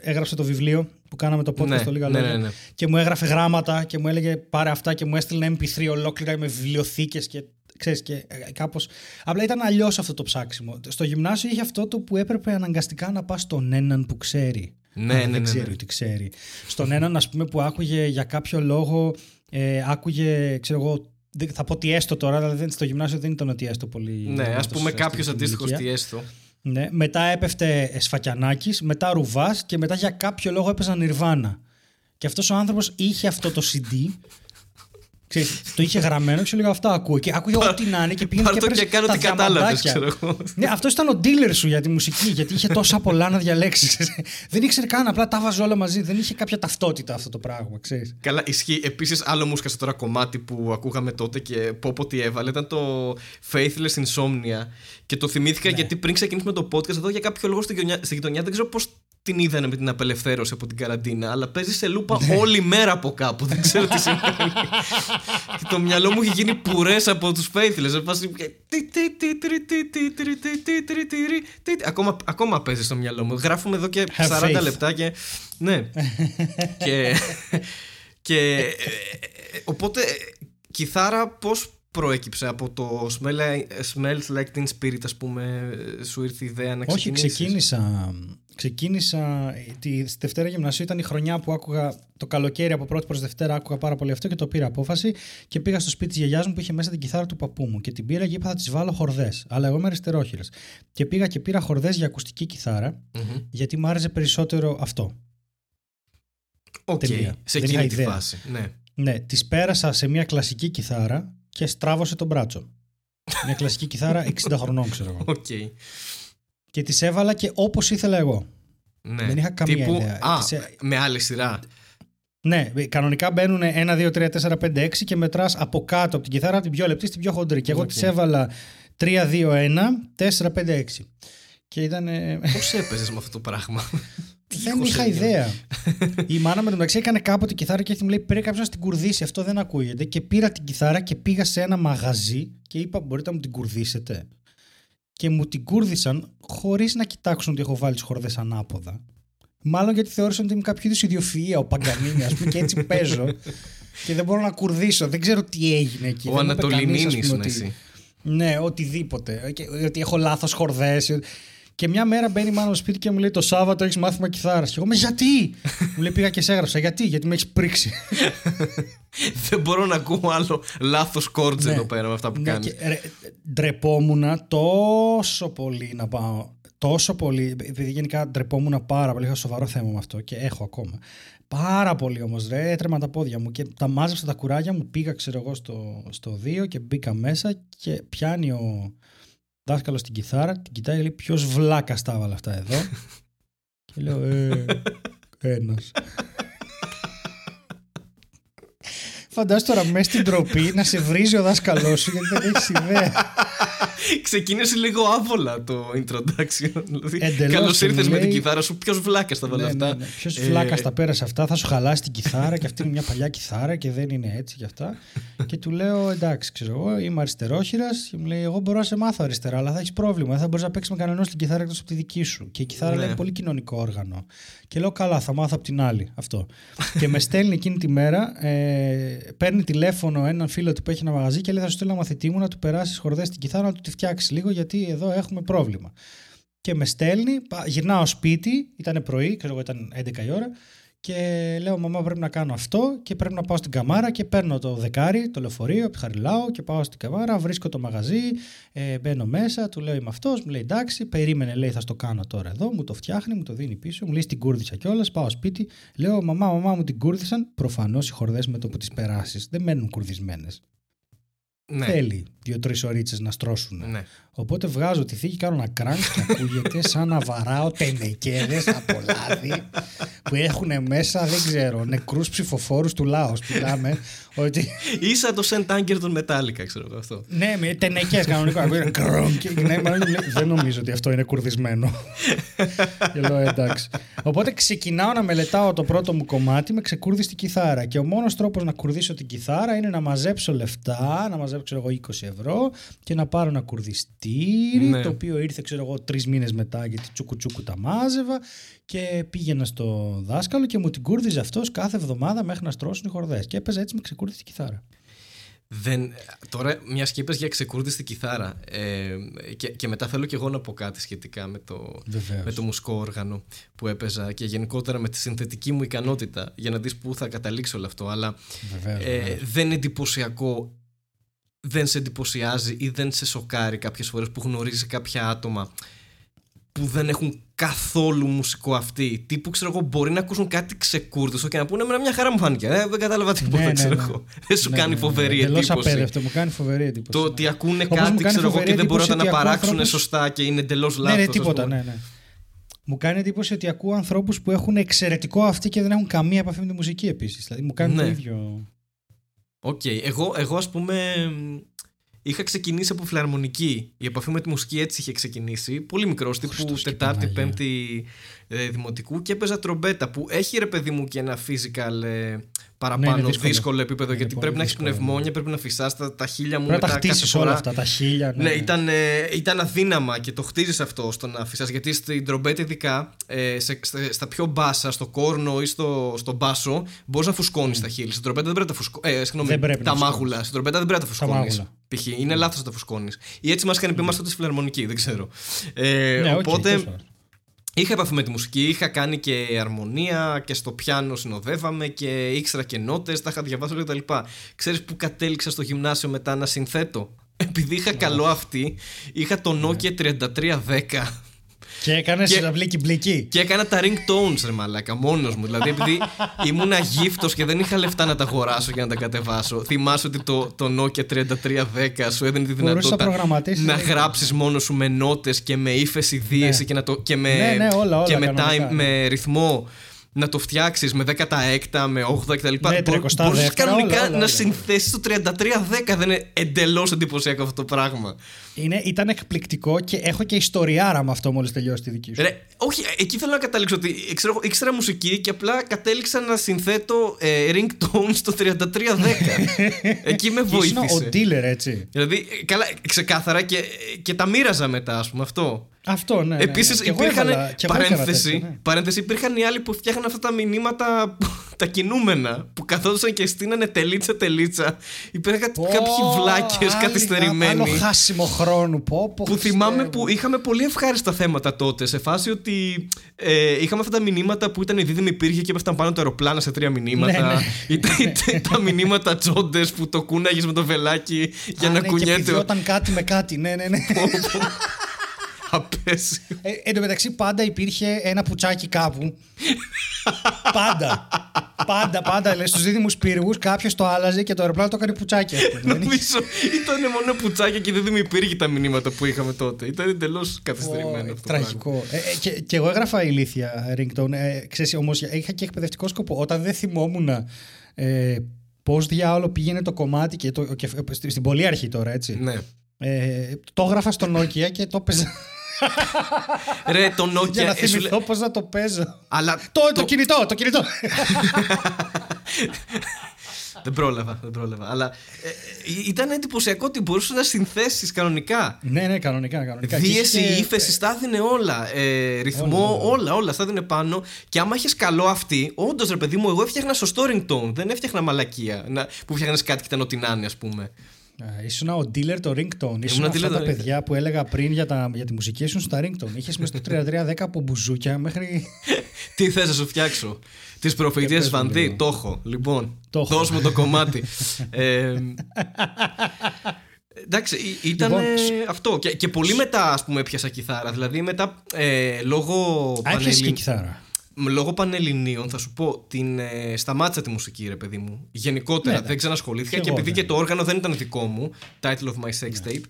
έγραψε το βιβλίο που κάναμε το podcast Ναι, στο Λίγα ναι, Λόγια. ναι, ναι. Και μου έγραφε γράμματα και μου έλεγε πάρε αυτά και μου έστειλε MP3 ολόκληρα με βιβλιοθήκες και ξέρεις και ε, κάπως... Απλά ήταν αλλιώς αυτό το ψάξιμο. Στο γυμνάσιο είχε αυτό το που έπρεπε αναγκαστικά να πας στον έναν που ξέρει. Ναι, Αν ναι, ναι, Δεν ναι. ξέρει ότι ξέρει. Στον έναν, ας πούμε, που άκουγε για κάποιο λόγο, ε, άκουγε, ξέρω εγώ, δεν- θα πω τι έστω τώρα, αλλά δεν, στο γυμνάσιο δεν ήταν ότι έστω πολύ. Ναι, ας δυνατός πούμε στην κάποιος αντίστοιχος ηλικία. τι έστω. Ναι, μετά έπεφτε Σφακιανάκης, μετά Ρουβάς και μετά για κάποιο λόγο έπαιζαν Νιρβάνα. Και αυτός ο άνθρωπος είχε αυτό το CD. Ξέρεις, το είχε γραμμένο και λέγα αυτά ακούω. Και άκουγε ό,τι να είναι και πήγαινε Πάρ' και το έπαιρνε και κάνω τα τι κατάλαβες, διαμαντάκια. ξέρω εγώ. Ναι, αυτός ήταν ο dealer σου για τη μουσική, γιατί είχε τόσα πολλά να διαλέξει. δεν ήξερε καν, απλά τα βάζω όλα μαζί. Δεν είχε κάποια ταυτότητα αυτό το πράγμα, ξέρεις. Καλά, ισχύει. Επίσης, άλλο μου σκάσε τώρα κομμάτι που ακούγαμε τότε και πω πω τι έβαλε. Ήταν το Faithless Insomnia. Και το θυμήθηκα Ναι. γιατί πριν ξεκινήσουμε το podcast εδώ για κάποιο λόγο στη γειτονιά, στη γειτονιά δεν ξέρω πώς την είδανε με την απελευθέρωση από την καραντίνα, αλλά παίζει σε λούπα όλη μέρα από κάπου. Δεν ξέρω τι σημαίνει. και το μυαλό μου έχει γίνει πουρές από τους Faithless. Ακόμα, ακόμα παίζει στο μυαλό μου. Γράφουμε εδώ και 40 λεπτά και. Ναι. και. και οπότε, κιθάρα πώς προέκυψε από το Smells Like Teen Spirit ας πούμε σου ήρθε η ιδέα να ξεκινήσεις; Όχι ξεκίνησα ξεκίνησα τη Δευτέρα Γυμνασίου ήταν η χρονιά που άκουγα το καλοκαίρι από πρώτη προς Δευτέρα άκουγα πάρα πολύ αυτό και το πήρα απόφαση και πήγα στο σπίτι της γιαγιάς μου που είχε μέσα την κιθάρα του παππού μου και την πήρα και είπα θα τις βάλω χορδές αλλά εγώ είμαι αριστερόχειρας και πήγα και πήρα χορδές για ακουστική γιατί μου άρεσε περισσότερο αυτό OK, okay. σε εκείνη τη φάση ναι. Ναι, τις πέρασα σε μια κλασική κιθάρα και στράβωσε το μπράτσο. Μια κλασική κιθάρα 60 χρονών, ξέρω εγώ. Okay. Και τις έβαλα και όπως ήθελα εγώ. Ναι. Δεν είχα καμία Τύπου, ιδέα. Α, με άλλη σειρά. Ναι, κανονικά μπαίνουν 1, 2, 3, 4, 5, 6 και μετράς από κάτω από την κιθάρα από την πιο λεπτή στην πιο χοντρή. Και εγώ okay. τις έβαλα 3, 2, 1, 4, 5, 6. Και ήταν. Πώς έπαιζες με αυτό το πράγμα; δεν είχα ιδέα. η μάνα με το μεταξύ έκανε κάποτε κιθάρα και έτσι μου λέει: Πρέπει κάποιος να την κουρδίσει. Αυτό δεν ακούγεται. Και πήρα την κιθάρα και πήγα σε ένα μαγαζί και είπα: Μπορείτε να μου την κουρδίσετε. Και μου την κούρδισαν χωρίς να κοιτάξουν ότι έχω βάλει τις χορδές ανάποδα. Μάλλον γιατί θεώρησαν ότι είμαι κάποιο είδους ιδιοφυα, ο Παγκανίνης, ας πούμε, και έτσι παίζω. και δεν μπορώ να κουρδίσω. Δεν ξέρω τι έγινε εκεί. Ο Ανατολινίνης είναι εσύ. Ναι, οτιδήποτε. Ότι έχω λάθος χορδές. Και μια μέρα μπαίνει μάλλον στο σπίτι και μου λέει: Το Σάββατο έχεις μάθημα κιθάρας. Και εγώ με γιατί! μου λέει: Πήγα και σε έγραψα. Γιατί, γιατί με έχεις πρίξει. Δεν μπορώ να ακούω άλλο λάθος κόρτζ ναι. εδώ πέρα με αυτά που ναι, κάνει. ντρεπόμουν τόσο πολύ να πάω. Τόσο πολύ. Επειδή γενικά ντρεπόμουν πάρα πολύ. Είχα σοβαρό θέμα με αυτό και έχω ακόμα. Πάρα πολύ όμως, ρε. Έτρεμα τα πόδια μου και τα μάζεψα τα κουράγια μου. Πήγα, ξέρω εγώ, στο, στο 2 και μπήκα μέσα και πιάνει ο, δάσκαλο στην κιθάρα, την κοιτάει και λέει ποιος βλάκας τα έβαλε αυτά εδώ; και λέω, ε, ένας. Φαντάζομαι τώρα μέσα στην τροπή να σε βρίζει ο δάσκαλός σου γιατί δεν έχεις ιδέα. Ξεκίνησε λίγο άβολα το introduction. Δηλαδή, Καλώς ήρθες με την κιθάρα σου. Ποιος βλάκα τα βάλε ναι, αυτά; Ναι, ναι. Ποιος ε... βλάκα τα πέρασε αυτά; Θα σου χαλάσει την κιθάρα και αυτή είναι μια παλιά κιθάρα και δεν είναι έτσι και αυτά. και του λέω εντάξει, ξέρω εγώ, είμαι αριστερόχειρας. Και μου λέει: Εγώ μπορώ να σε μάθω αριστερά, αλλά θα έχεις πρόβλημα. Δεν θα μπορείς να παίξεις με κανένα την κιθάρα εκτός από τη δική σου. Και η κιθάρα ναι. λέει πολύ κοινωνικό όργανο. Και λέω: Καλά, θα μάθω από την άλλη αυτό. και με στέλνει εκείνη τη μέρα, ε, παίρνει τηλέφωνο έναν φίλο του που έχει ένα μαγαζί και λέει: Θα σου στείλω μαθητή μου να του περάσεις χορδές στην κιθάρα να του τη φτιάξεις λίγο γιατί εδώ έχουμε πρόβλημα. Και με στέλνει, γυρνάω σπίτι, ήταν πρωί, ξέρω εγώ ήταν 11 η ώρα και λέω μαμά πρέπει να κάνω αυτό και πρέπει να πάω στην καμάρα και παίρνω το δεκάρι, το λεωφορείο, χαριλάω και πάω στην καμάρα, βρίσκω το μαγαζί, ε, μπαίνω μέσα, του λέω είμαι αυτός, μου λέει εντάξει, περίμενε λέει θα στο κάνω τώρα εδώ, μου το φτιάχνει, μου το δίνει πίσω, μου λέει στην κούρδισα κιόλας, πάω σπίτι, λέω μαμά, μαμά μου την κούρδισαν, προφανώς οι χορδές με το που τις περάσεις δεν μένουν κουρδισμένες. Ναι. Θέλει δύο-τρεις ωρίτσε να στρώσουν. Ναι. Οπότε βγάζω τη θήκη, κάνω ένα κράνκ και ακούγεται σαν να βαράω τενεκέδες από λάδι που έχουν μέσα, δεν ξέρω, νεκρούς ψηφοφόρους του λαού. Μιλάμε. Ότι... Ίσα το Σεντ Άγκερ των Μετάλλικα, ξέρω αυτό. Ναι, με τενεκέ κανονικό. ναι, δεν νομίζω ότι αυτό είναι κουρδισμένο. και λέω εντάξει. Οπότε ξεκινάω να μελετάω το πρώτο μου κομμάτι με ξεκούρδιστη κιθάρα. Και ο μόνος τρόπος να κουρδίσω την κιθάρα είναι να μαζέψω λεφτά, να μαζέψω εγώ 20 ευρώ και να πάρω ένα κουρδιστήρι ναι. το οποίο ήρθε ξέρω εγώ τρεις μήνες μετά γιατί τσούκου τσούκου τα μάζευα και πήγαινα στο δάσκαλο και μου την κούρδιζε αυτός κάθε εβδομάδα μέχρι να στρώσουν οι χορδές και έπαιζε έτσι με ξεκούρδιστη κιθάρα. Δεν, τώρα, μιας και είπες για ξεκούρδιστη κιθάρα ε, και, και μετά θέλω και εγώ να πω κάτι σχετικά με το, με το μουσικό όργανο που έπαιζα και γενικότερα με τη συνθετική μου ικανότητα για να δεις πού θα καταλήξει όλο αυτό. Αλλά ε, δεν είναι εντυπωσιακό δεν σε εντυπωσιάζει ή δεν σε σοκάρει κάποιες φορές που γνωρίζει κάποια άτομα που δεν έχουν καθόλου μουσικό αυτή. Τύπου ξέρω εγώ, μπορεί να ακούσουν κάτι ξεκούρδιστο και να πούνε με μια χαρά μου φάνηκε. Ε, δεν κατάλαβα τίποτα, ναι, ναι ξέρω ναι. εγώ. Δεν σου ναι, κάνει ναι, φοβερή ναι, εντύπωση. απέδευτο, μου κάνει φοβερή εντύπωση. Το ότι ακούνε κάτι ξέρω εγώ και δεν μπορούν να παράξουν ανθρώπους... σωστά και είναι εντελώς λάθο. Ναι, ναι, τίποτα, ναι, ναι. Μου κάνει εντύπωση ότι ακούω ανθρώπους που έχουν εξαιρετικό αυτή και δεν έχουν καμία επαφή με τη μουσική επίσης. Δηλαδή μου κάνει το ίδιο. OK. Okay. Εγώ, εγώ ας πούμε είχα ξεκινήσει από φιλαρμονική. Η επαφή με τη μουσική έτσι είχε ξεκινήσει. Πολύ μικρός, τύπου Χριστός και Τετάρτη, Παναγία. Πέμπτη ε, δημοτικού και έπαιζα τρομπέτα που έχει ρε παιδί μου και ένα physical ε, παραπάνω Ναι, είναι δύσκολο. δύσκολο. επίπεδο Είναι γιατί πολύ πρέπει να έχεις δύσκολο, πνευμόνια, πρέπει να φυσάς τα, τα χείλια μου Πρέπει να τα μετά κάθε χτίσεις όλα φορά. αυτά, τα χείλια. Ναι, ήταν, ε, ήταν αδύναμα και το χτίζεις αυτό στο να φυσάς γιατί στην τρομπέτα ειδικά ε, σε, στα, στα πιο μπάσα, στο κόρνο ή στο, στο μπάσο μπορείς να φουσκώνεις τα χείλη. Στην τρομπέτα δεν πρέπει να τα φουσκώνει. Ε, συγγνώμη, Δεν πρέπει τα να φουσκώνεις. μάγουλα. Στην τρομπέτα δεν πρέπει να τα Τα φουσκώνεις. Μάγουλα. Π.χ. είναι λάθος να τα φουσκώνεις. Ή έτσι μας είχαν πει, εμάς τότε φιλαρμονική, δεν ξέρω. Ε, Ναι, οκ, οπότε τέλος πάντων. Είχα επαφή με τη μουσική, είχα κάνει και αρμονία και στο πιάνο συνοδεύαμε και ήξερα και νότες, τα είχα διαβάσει όλα κτλ. Ξέρεις που κατέληξα στο γυμνάσιο μετά να συνθέτω; Επειδή είχα καλό αυτή, είχα το Ναι. Nokia 3310 Και έκανε Και- και... μπλίκι μπλίκι. και έκανα τα ringtones ρε μαλάκα μόνος μου. Δηλαδή επειδή ήμουνα γύφτος και δεν είχα λεφτά να τα αγοράσω για να τα κατεβάσω. Θυμάσαι ότι το, το Nokia 3310 σου έδινε τη Μπορούσες να δυνατότητα προγραμματίσεις, να ε. γράψεις μόνο σου με νότες και με ύφεση δίεση Ναι. και, να το, και με, Ναι, ναι, όλα, όλα και με, κανονικά, time, ναι. με ρυθμό να το φτιάξεις με 16, με 8 κτλ. Ναι, 32, Μπορούσες κανονικά όλα, όλα, να όλα. συνθέσεις το 3310. Δεν είναι εντελώς εντυπωσιακό αυτό το πράγμα. Είναι, ήταν εκπληκτικό και έχω και ιστοριάρα με αυτό μόλις τελειώσει τη δική σου. Ρε, όχι, εκεί θέλω να καταλήξω ότι ξέρω, ήξερα μουσική και απλά κατέληξα να συνθέτω ε, ringtone στο 3310. εκεί με Ήσουν ο βοήθησε. dealer, έτσι. Δηλαδή, ε, καλά, ξεκάθαρα και, και τα μοίραζα μετά, ας πούμε, αυτό. Αυτό, ναι. ναι, Επίσης, ναι. Κι εγώ υπήρχαν. έβαλα- κι εγώ έκανα Παρένθεση, τέτοιο, ναι. παρένθεση, υπήρχαν οι άλλοι που φτιάχναν αυτά τα μηνύματα, τα κινούμενα, που καθόντουσαν και στείνανε τελίτσα τελίτσα. Υπήρχαν κάτι- Πω, κάποιοι βλάκες άλλη- καθυστερημένοι. Άλλο χάσιμο χρόνου. Πω, πω, Που θυμάμαι Χριστέ που μου. είχαμε πολύ ευχάριστα θέματα τότε. Σε φάση ότι ε, είχαμε αυτά τα μηνύματα που ήταν η δίδυμη πύργη και έπεφταν πάνω το αεροπλάνα σε τρία μηνύματα. Ναι, ναι. Ήταν, ήταν τα μηνύματα τσόντε που το κούναγες με το βελάκι για Α, να ναι, Και κουνιέται. ο- πηδιόταν κάτι με κάτι. Ναι, ναι, ναι. Απέσιο. Ε, εν τω μεταξύ πάντα υπήρχε ένα πουτσάκι κάπου. πάντα. Πάντα, πάντα. Λες, στους δίδυμους πύργους κάποιος το άλλαζε και το αεροπλάνο το έκανε πουτσάκι. ας πούμε. Δεν είχε- Νομίζω ήταν μόνο πουτσάκια και δεν υπήρχε τα μηνύματα που είχαμε τότε. Ήταν εντελώς καθυστερημένο Ω, αυτό. το πράγμα. Τραγικό. Ε, ε, και, και εγώ έγραφα ηλίθια ringtone. Ε, ξέρεις, όμως είχα και εκπαιδευτικό σκοπό. Όταν δεν θυμόμουν ε, πώς διάολο πήγαινε το κομμάτι και, το, και ε, στη- στην πολύ αρχή τώρα, έτσι. Ναι. Ε, το έγραφα στο Nokia και το έπαιζα Ρε, το για Nokia. να ε, σου λέ- θυμηθώ πώς να το παίζω. Αλλά Το, το κινητό, το κινητό. Δεν πρόλαβα, δεν πρόλαβα. Αλλά ε, ε, ήταν εντυπωσιακό ότι μπορούσες να συνθέσεις κανονικά. ναι, ναι, κανονικά. κανονικά. Και Δίεση, είχε- ύφεση, τα έδινε όλα. Ε, ρυθμό, όλα, όλα, στα έδινε πάνω. Και άμα είχες καλό αυτή, όντως ρε παιδί μου, εγώ έφτιαχνα σωστό ringtone. Δεν έφτιαχνα μαλακία. Να, που φτιάχνεις κάτι και ήταν ό,τι να είναι, ας πούμε. Α, Ήσουν ο dealer το ringtone. Ήσουν dealer αυτά το τα ringtone. παιδιά που έλεγα πριν για, τα, για τη μουσική, ήσουν στα ringtone. Είχες μέσα στο 3310 από μπουζούκια μέχρι. Τι θες να σου φτιάξω; Τις προφητείες πες μου Βανδί, λίγο. το έχω. Λοιπόν, Το έχω. δώσ' μου το κομμάτι. ε, Εντάξει, ή- ήταν Λοιπόν, αυτό. Και, και πολύ μετά, ας πούμε, έπιασα κιθάρα. Δηλαδή, μετά, ε, λόγω, Α, έπιασε πανελλην- και κιθάρα. Μ, λόγω πανελληνίων, θα σου πω, την, ε, σταμάτησα τη μουσική, ρε παιδί μου. Γενικότερα, Ναι, δεν ξανασχολήθηκα Κι και εγώ, επειδή ναι. και το όργανο δεν ήταν δικό μου, title of my sex tape.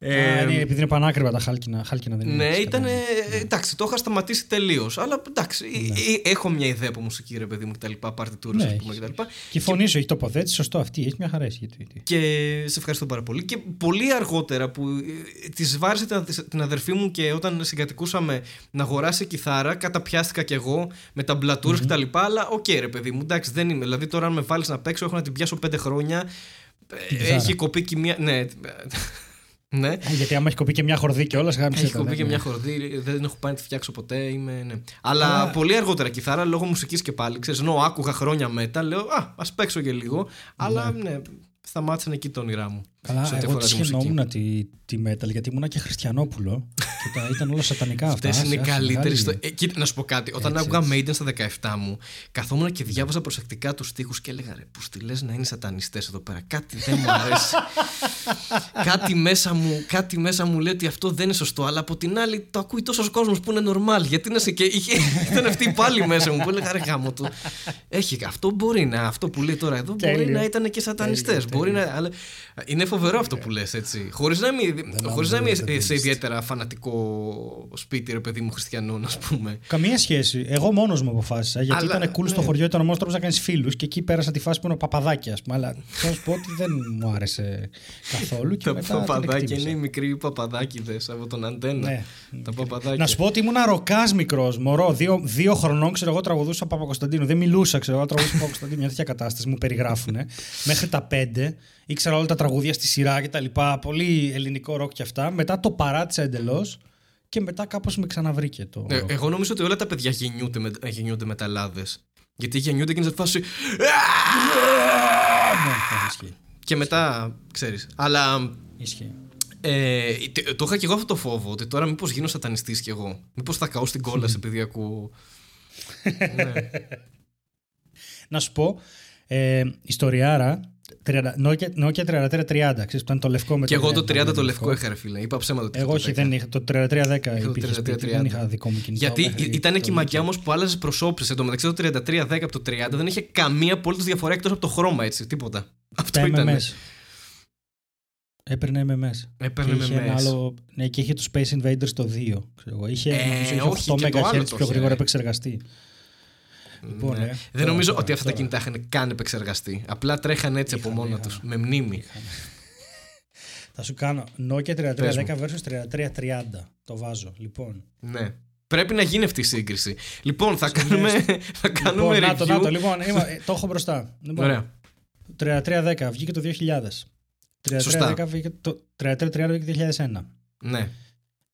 Α, Ε, ναι, επειδή είναι πανάκριβα τα χάλκινα, χάλκινα δεν είναι. ναι, έτσι ήταν. κανένα. Εντάξει, το είχα σταματήσει τελείως. Αλλά εντάξει, ε, ε, έχω μια ιδέα από μουσική, ρε παιδί μου, κτλ. Παρτιτούρες, Ναι, ας πούμε, έχεις. κτλ. Και η φωνή σου έχει τοποθέτηση, σωστό αυτή. Έχει μια χαρά. εσύ, γιατί- Και σε ευχαριστώ πάρα πολύ. Και πολύ αργότερα που ε, τη βάρεσε την, την αδερφή μου και όταν συγκατοικούσαμε να αγοράσει κιθάρα, καταπιάστηκα κι εγώ με ταμπλατούρες κτλ. Αλλά οκ, ρε παιδί μου, εντάξει, δεν είμαι. Δηλαδή τώρα, αν με βάλεις να παίξω, έχω να την πιάσω πέντε χρόνια. Ε, Την κιθάρα. Έχει κοπεί και μια. Ναι. Ναι. Α, Γιατί άμα έχει κοπεί και μια χορδή και όλα, γάμισε Έχει τα, κοπεί δεν και είναι. μια χορδή, δεν έχω πάει να τη φτιάξω ποτέ. Είμαι, ναι. Αλλά Καλά. πολύ αργότερα κιθάρα λόγω μουσικής και πάλι. Ξέρεις, ενώ άκουγα χρόνια μετά, λέω Α, ας παίξω και λίγο. Αλλά ναι, σταμάτησαν εκεί τα όνειρά μου. Καλά, σε ό,τι εγώ αφορά τη τη μουσική. σχαινόμουν τη, τη metal γιατί ήμουνα και χριστιανόπουλο. και τα, ήταν όλα σατανικά αυτά. Αυτές είναι οι άσε, άσε, καλύτερες. μεγάλη- Στο... Ε, κοίτα, να σου πω κάτι. Όταν Έτσι, άκουγα Maiden στα 17 μου, καθόμουν και διάβαζα προσεκτικά τους στίχους και έλεγα ρε, που στη λες να είναι σατανιστές εδώ πέρα. Κάτι δεν μου αρέσει. κάτι, μέσα μου, κάτι μέσα μου λέει ότι αυτό δεν είναι σωστό. Αλλά από την άλλη το ακούει τόσος κόσμος που είναι normal. Γιατί να σε και. Είχε... Ήταν αυτή πάλι μέσα μου που έλεγα ρε γάμο του. Έχει, αυτό μπορεί να. Αυτό που λέει τώρα εδώ μπορεί Τέλειο. να ήταν και σατανιστές. Τέλειο, Μπορεί να. Αλλά... Είναι φοβερό αυτό που λες έτσι. Χωρίς να είμαι, χωρίς να είμαι σε ιδιαίτερα φανατικό σπίτι, ρε παιδί μου, χριστιανών, ας πούμε. Καμία σχέση. Εγώ μόνος μου αποφάσισα. Γιατί Αλλά, ήταν cool ναι. στο χωριό, ήταν ο μόνος τρόπος να κάνεις φίλους και εκεί πέρασα τη φάση που είναι ο παπαδάκι, ας πούμε. Αλλά θέλω να σου πω ότι δεν μου άρεσε καθόλου. Και Τα μετά την παπαδάκια εκτίμησα. είναι οι μικροί παπαδάκιδε από τον αντένα. Ναι. Τα παπαδάκια. Να σου πω ότι ήμουν ροκά μικρός, μωρό. Δύο, δύο χρονών, ξέρω εγώ, τραγουδούσα Παπα-Κωνσταντίνου. Δεν μιλούσα, ξέρω εγώ, τραγουδούσα Παπα-Κωνσταντίνου. Μια τέτοια κατάσταση μου περιγράφουν. Μέχρι τα πέντε ήξερα όλα τα τραγούδια στη σειρά και τα λοιπά. Πολύ ελληνικό ροκ και αυτά. Μετά το παράτησα εντελώ και μετά κάπως με ξαναβρήκε το. Ε, ροκ. εγώ νομίζω ότι όλα τα παιδιά γεννιούνται με, ε, γεννιούνται με ταλάδες. Γιατί γεννιούνται και είναι σε φάση. Ναι, ναι, ισχύει. Και μετά, ξέρεις. Αλλά ισχύει. ε, τε- το είχα και εγώ αυτό το φόβο. Ότι τώρα μήπως γίνω σατανιστής κι εγώ. Μήπως θα καώ στην κόλαση επειδή ακούω. ναι. Να σου πω, ε, ιστοριάρα, 30 Nokia, Nokia 3330, ξέρεις που ήταν το λευκό με Και εγώ το 30 30 το λευκό είχα, ρε φίλε. Είπα ψέματα. ότι Εγώ το όχι, 10. δεν είχα. Το 3310 Είχα το υπήρχες σπίτι, 3330. δεν είχα δικό μου κινητό. Γιατί μέχρι ήταν και το η μαγιά Nokia. όμως που άλλαζες προσώπηση. Εν τω μεταξύ το 3310 από το 30 δεν είχε καμία απολύτω διαφορά εκτός από το χρώμα έτσι. Τίποτα. Αυτό Τα ήταν. MMS. Έπαιρνε MMS. Έπαιρνε Και είχε με ένα μέσα. άλλο, ναι, και είχε το Space Invaders το 2. Ξέρω εγώ. Είχε, Ε, νομίζω, είχε όχι, 8 και το άλλο MHz το πιο είχε. γρήγορα επεξεργαστή. Λοιπόν, Ναι. ε, δεν τώρα, νομίζω τώρα, ότι αυτά τα τώρα. κινητά είχαν καν επεξεργαστεί. Απλά τρέχαν έτσι από Είχαν, μόνα είχαν. του. Με μνήμη. Θα σου κάνω Nokia Πες 3310 versus 3330. Το βάζω. Λοιπόν. Ναι. Πρέπει να γίνει αυτή η σύγκριση. Λοιπόν, θα κάνουμε, θα κάνουμε λοιπόν, review. να το, να το, λοιπόν, είμαι- ε, το έχω μπροστά. Λοιπόν, Ωραία. 3310 βγήκε το 2000. 3310 Σωστά. βγήκε το 3330 βγήκε το 2001. Ναι.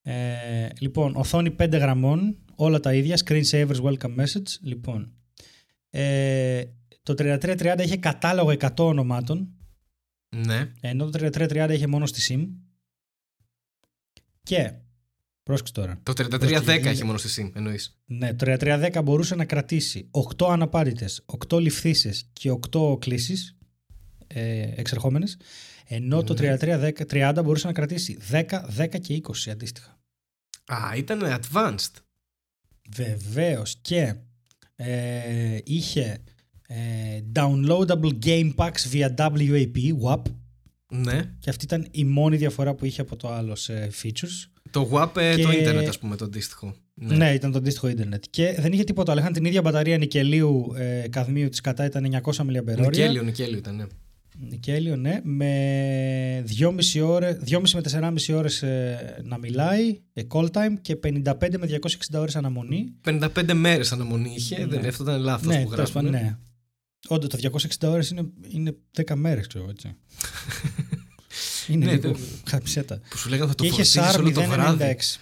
Ε, λοιπόν, οθόνη 5 γραμμών, όλα τα ίδια, screensavers welcome message. Λοιπόν, ε, το 3330 είχε κατάλογο 100 ονομάτων, Ναι. ενώ το 3330 είχε μόνο στη SIM. Και, πρόσεξε τώρα, Το 3310 έχει μόνο στη SIM, εννοείς. ναι, το 3310 μπορούσε να κρατήσει 8 αναπάρητες, 8 ληφθήσεις και 8 κλήσεις ε, εξερχόμενες, ενώ το Ναι. 3330 μπορούσε να κρατήσει 10, 10 και 20 αντίστοιχα. Α, ήταν advanced. Βεβαίως και ε, είχε ε, downloadable game packs via WAP, WAP Ναι. και αυτή ήταν η μόνη διαφορά που είχε από το άλλο σε features. Το WAP, ε, Και- το ίντερνετ, ας πούμε, το αντίστοιχο. Ναι. ήταν το αντίστοιχο ίντερνετ. Και δεν είχε τίποτα άλλο. Είχαν την ίδια μπαταρία νικελίου ε, καδμίου της κατά ήταν 900 mAh. Νικέλιο, Νικέλιο ήταν, ναι. Νικέλιο, ναι. Με 2,5 ώρες, 2,5 με 4,5 ώρες ε, να μιλάει, ε, call time και 55 με 260 ώρες αναμονή. 55 μέρες αναμονή είχε. Δεν, αυτό ήταν λάθος ναι, που τέλος πάντων, γράφουν. ναι. Όντως, το 260 ώρες είναι, είναι 10 μέρες, ξέρω έτσι. είναι Ναι, λίγο δεν- χαψέτα. Που σου λέγανε θα το Και είχε φορτίζεις SAR όλο το βράδυ. 096.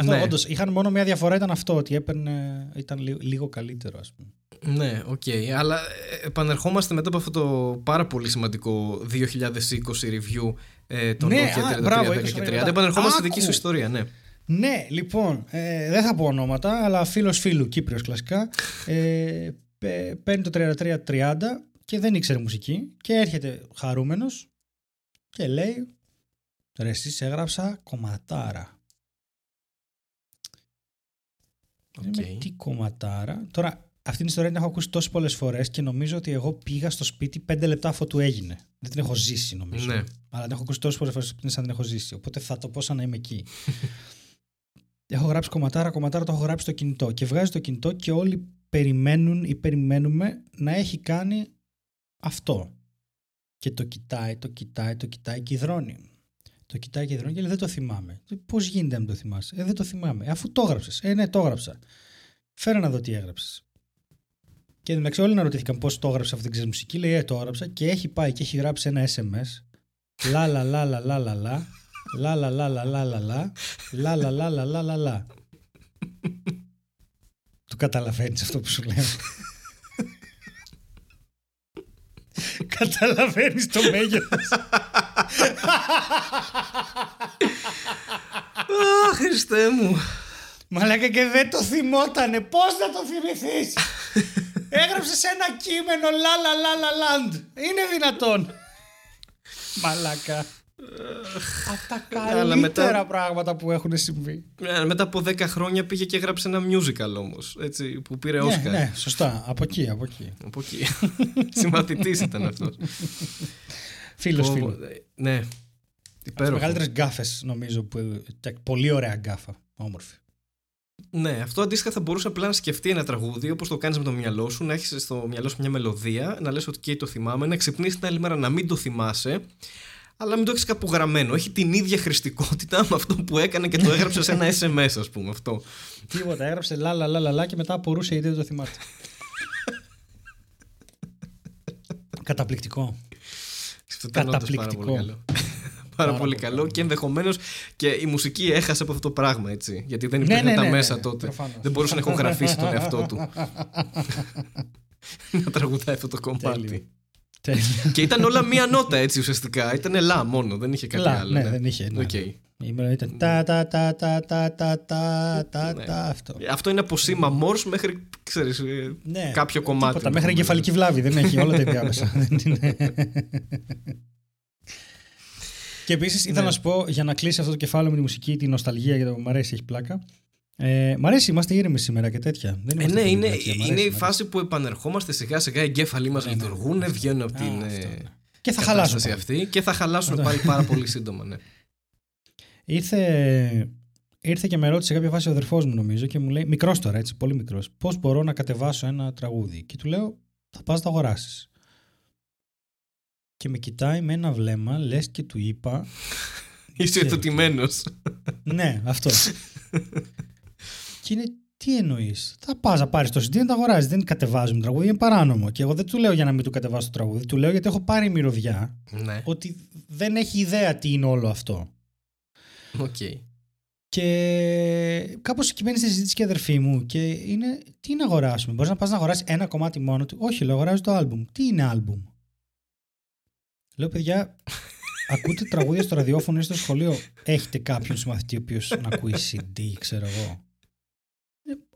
Αυτό, Ναι. όντως, είχαν μόνο μια διαφορά ήταν αυτό, ότι έπαιρνε, ήταν λίγο, λίγο καλύτερο, ας πούμε. Ναι, οκ. Αλλά ε, επανερχόμαστε μετά από αυτό το πάρα πολύ σημαντικό 2020 review ε, των Ναι, Nokia α, 33, μπράβο, 10 20 και 30. μετά. Επανερχόμαστε στη δική Άκου. σου ιστορία, ναι. Ναι, λοιπόν, ε, δεν θα πω ονόματα, αλλά φίλος φίλου, Κύπριος κλασικά, ε, πε- παίρνει το 3330 και δεν ήξερε μουσική και έρχεται χαρούμενος και λέει ρε εσείς έγραψα κομματάρα. Οκ. Λέμε, τι κομματάρα. Τώρα, αυτή την ιστορία την έχω ακούσει τόσες πολλές φορές και νομίζω ότι εγώ πήγα στο σπίτι πέντε λεπτά αφού του έγινε. Δεν την έχω ζήσει, νομίζω. Ναι. Αλλά την έχω ακούσει τόσες πολλές φορές που είναι σαν την έχω ζήσει. Οπότε θα το πω σαν να είμαι εκεί. έχω γράψει κομματάρα, κομματάρα, το έχω γράψει στο κινητό. Και βγάζει το κινητό και όλοι περιμένουν ή περιμένουμε να έχει κάνει αυτό. Και το κοιτάει, το κοιτάει, το κοιτάει και υδρώνει. Το κοιτάει και υδρώνει και λέει δεν το θυμάμαι. Πώ γίνεται να μην το θυμάσαι. Ε, δεν το θυμάμαι. Ε, αφού το έγραψε. Ε, ναι, το έγραψα. Φέρε να δω τι έγραψε. Και εντάξει, όλοι να ρωτήθηκαν πώ το έγραψε αυτή την μουσική. Λέει, Ε, το έγραψα και έχει πάει και έχει γράψει ένα SMS. Λα λα λα λα λα λα λα. Λα λα λα λα λα λα λα. Λα λα λα λα λα λα λα. Του καταλαβαίνει αυτό που σου λέω. Καταλαβαίνεις το μέγεθος. Αχ, Χριστέ μου. Μαλάκα και δεν το θυμότανε. Πώς να το θυμηθείς; Έγραψε σε ένα κείμενο λα λα λα λα λαντ. Είναι δυνατόν. Μαλάκα. Από τα Αλλά καλύτερα μετά- πράγματα που έχουν συμβεί. Ε, Μετά από 10 χρόνια πήγε και έγραψε ένα musical όμως. Έτσι, που πήρε Ναι, Όσκαρ. ναι, σωστά. Από εκεί, από εκεί. Από εκεί. Συμμαθητής ήταν αυτός. Φίλος φίλου. Ναι. Τις μεγαλύτερες γκάφες νομίζω. Που, πολύ ωραία γκάφα. Όμορφη. Ναι, αυτό αντίστοιχα θα μπορούσε απλά να σκεφτεί ένα τραγούδι όπως το κάνεις με το μυαλό σου, να έχεις στο μυαλό σου μια μελωδία, να λες ότι και το θυμάμαι, να ξυπνήσεις την άλλη μέρα να μην το θυμάσαι, αλλά μην το έχεις κάπου γραμμένο. Έχει την ίδια χρηστικότητα με αυτό που έκανε και το έγραψε σε ένα SMS, ας πούμε. Αυτό. Τίποτα, έγραψε λα λα λα λα και μετά απορούσε γιατί δεν το θυμάται. Καταπληκτικό. Καταπληκτικό. Πάρα, πολύ καλό και ενδεχομένως και η μουσική έχασε από αυτό το πράγμα έτσι. Γιατί δεν υπήρχαν ναι, ναι, τα ναι, μέσα τότε. Δεν μπορούσε να ηχογραφήσει τον εαυτό του. να τραγουδάει αυτό το κομμάτι. Και ήταν όλα μία νότα έτσι ουσιαστικά. Ήταν λα μόνο, δεν είχε κάτι άλλο. Ναι, δεν είχε. Ναι. Okay. Ήταν τα τα τα τα τα τα τα τα τα αυτό. Αυτό είναι από σήμα Μόρς μέχρι ξέρεις, ναι, κάποιο κομμάτι. Τίποτα, μέχρι εγκεφαλική βλάβη δεν έχει όλα τα διάμεσα. Και επίσης ήθελα ναι. να σου πω για να κλείσει αυτό το κεφάλαιο με τη μουσική, τη νοσταλγία, γιατί μου αρέσει, έχει πλάκα. Ε, μ' αρέσει, είμαστε ήρεμοι σήμερα και τέτοια. Δεν ε, ναι, είναι, είναι η φάση που επανερχόμαστε σιγά σιγά, οι εγκέφαλοι μας ναι, ναι. λειτουργούν, ναι, βγαίνουν από την. Ε, και θα χαλάσουν. Αυτή, και θα χαλάσουν πάλι πάρα πολύ σύντομα, ναι. Ήρθε, ήρθε και με ρώτησε σε κάποια φάση ο αδερφός μου, νομίζω, και μου λέει: Μικρός τώρα, έτσι, πολύ μικρός. Πώς μπορώ να κατεβάσω ένα τραγούδι; Και του λέω: Θα πας να αγοράσεις και με κοιτάει με ένα βλέμμα, λες και του είπα... Είσαι ετοιμασμένος. ναι, αυτό. και είναι, τι εννοείς; Θα πας να πάρεις το CD να το αγοράζεις. Δεν κατεβάζουμε τραγούδι, είναι παράνομο. Και εγώ δεν του λέω για να μην του κατεβάσω το τραγούδι. Του λέω γιατί έχω πάρει μυρωδιά ναι. ότι δεν έχει ιδέα τι είναι όλο αυτό. OK. Okay. Και κάπως εκεί μπαίνει στη συζήτηση και η αδερφή μου και είναι τι να αγοράσουμε; Μπορείς να πας να αγοράσεις ένα κομμάτι μόνο του; Όχι, λέω αγοράζει το album. Τι είναι album. Λέω, παιδιά, ακούτε τραγούδια στο ραδιόφωνο ή στο σχολείο; Έχετε κάποιον συμμαθητή ο οποίος να ακούει CD, ξέρω εγώ.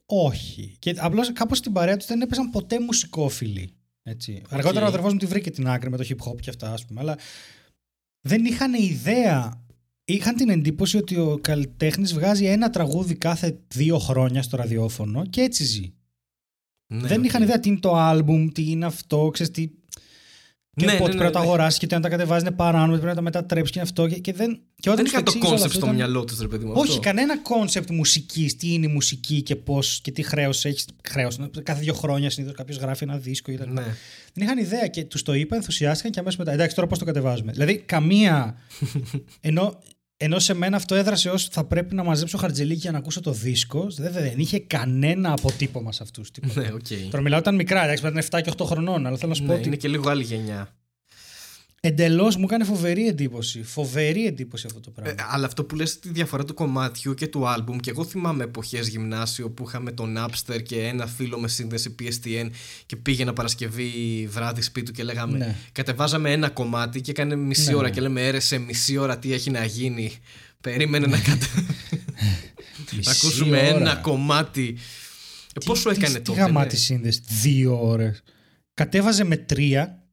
Ε, όχι. Και απλώς κάπως στην παρέα τους δεν έπαιζαν ποτέ μουσικόφιλοι. Έτσι. Okay. Αργότερα ο αδερφός μου τη βρήκε την άκρη με το hip hop και αυτά, ας πούμε. Αλλά δεν είχαν ιδέα. Είχαν την εντύπωση ότι ο καλλιτέχνης βγάζει ένα τραγούδι κάθε δύο χρόνια στο ραδιόφωνο και έτσι ζει. Ναι, δεν okay. είχαν ιδέα τι είναι το άλμπουμ, τι είναι αυτό, ξέρεις τι, και ναι, πότε ναι, ναι, πρέπει να τα αγοράσει και τι να τα κατεβάζει είναι παράνομο, πρέπει να τα μετατρέψει και αυτό. Και, και δεν και όταν δεν είχα το concept στο μυαλό τους, ρε παιδί μου. Όχι, αυτό. κανένα concept μουσικής. Τι είναι η μουσική και πώς και τι χρέος έχει. Χρέος. Κάθε δύο χρόνια συνήθως κάποιος γράφει ένα δίσκο κτλ. Ναι. Δεν είχαν ιδέα και τους το είπα, ενθουσιάστηκαν και αμέσως μετά. Εντάξει, τώρα πώς το κατεβάζουμε. Δηλαδή, καμία. ενώ ενώ σε μένα αυτό έδρασε ως θα πρέπει να μαζέψω χαρτζελίκι για να ακούσω το δίσκο. Δεν, δεν είχε κανένα αποτύπωμα σε αυτούς. Ναι, okay. Τώρα μιλάω όταν μικρά, εντάξει, ήταν 7 και 8 χρονών, αλλά θέλω να σου ναι, πω. Ότι... Είναι και λίγο άλλη γενιά. Εντελώς μου έκανε φοβερή εντύπωση. Φοβερή εντύπωση αυτό το πράγμα. Ε, αλλά αυτό που λες τη διαφορά του κομμάτιου και του άλμπουμ, και εγώ θυμάμαι εποχές γυμνάσιο που είχαμε τον Napster και ένα φίλο με σύνδεση PSTN και πήγαινα Παρασκευή βράδυ σπίτι του και λέγαμε. Ναι. Κατεβάζαμε ένα κομμάτι και έκανε μισή ναι, ώρα ναι. και λέμε έρεσε μισή ώρα τι έχει να γίνει. Περίμενε να κατε... να ακούσουμε ένα κομμάτι. Ε, πόσο έκανε τότε. Τι γαμάτι ναι. σύνδεση, δύο ώρες. Κατέβαζε με τρία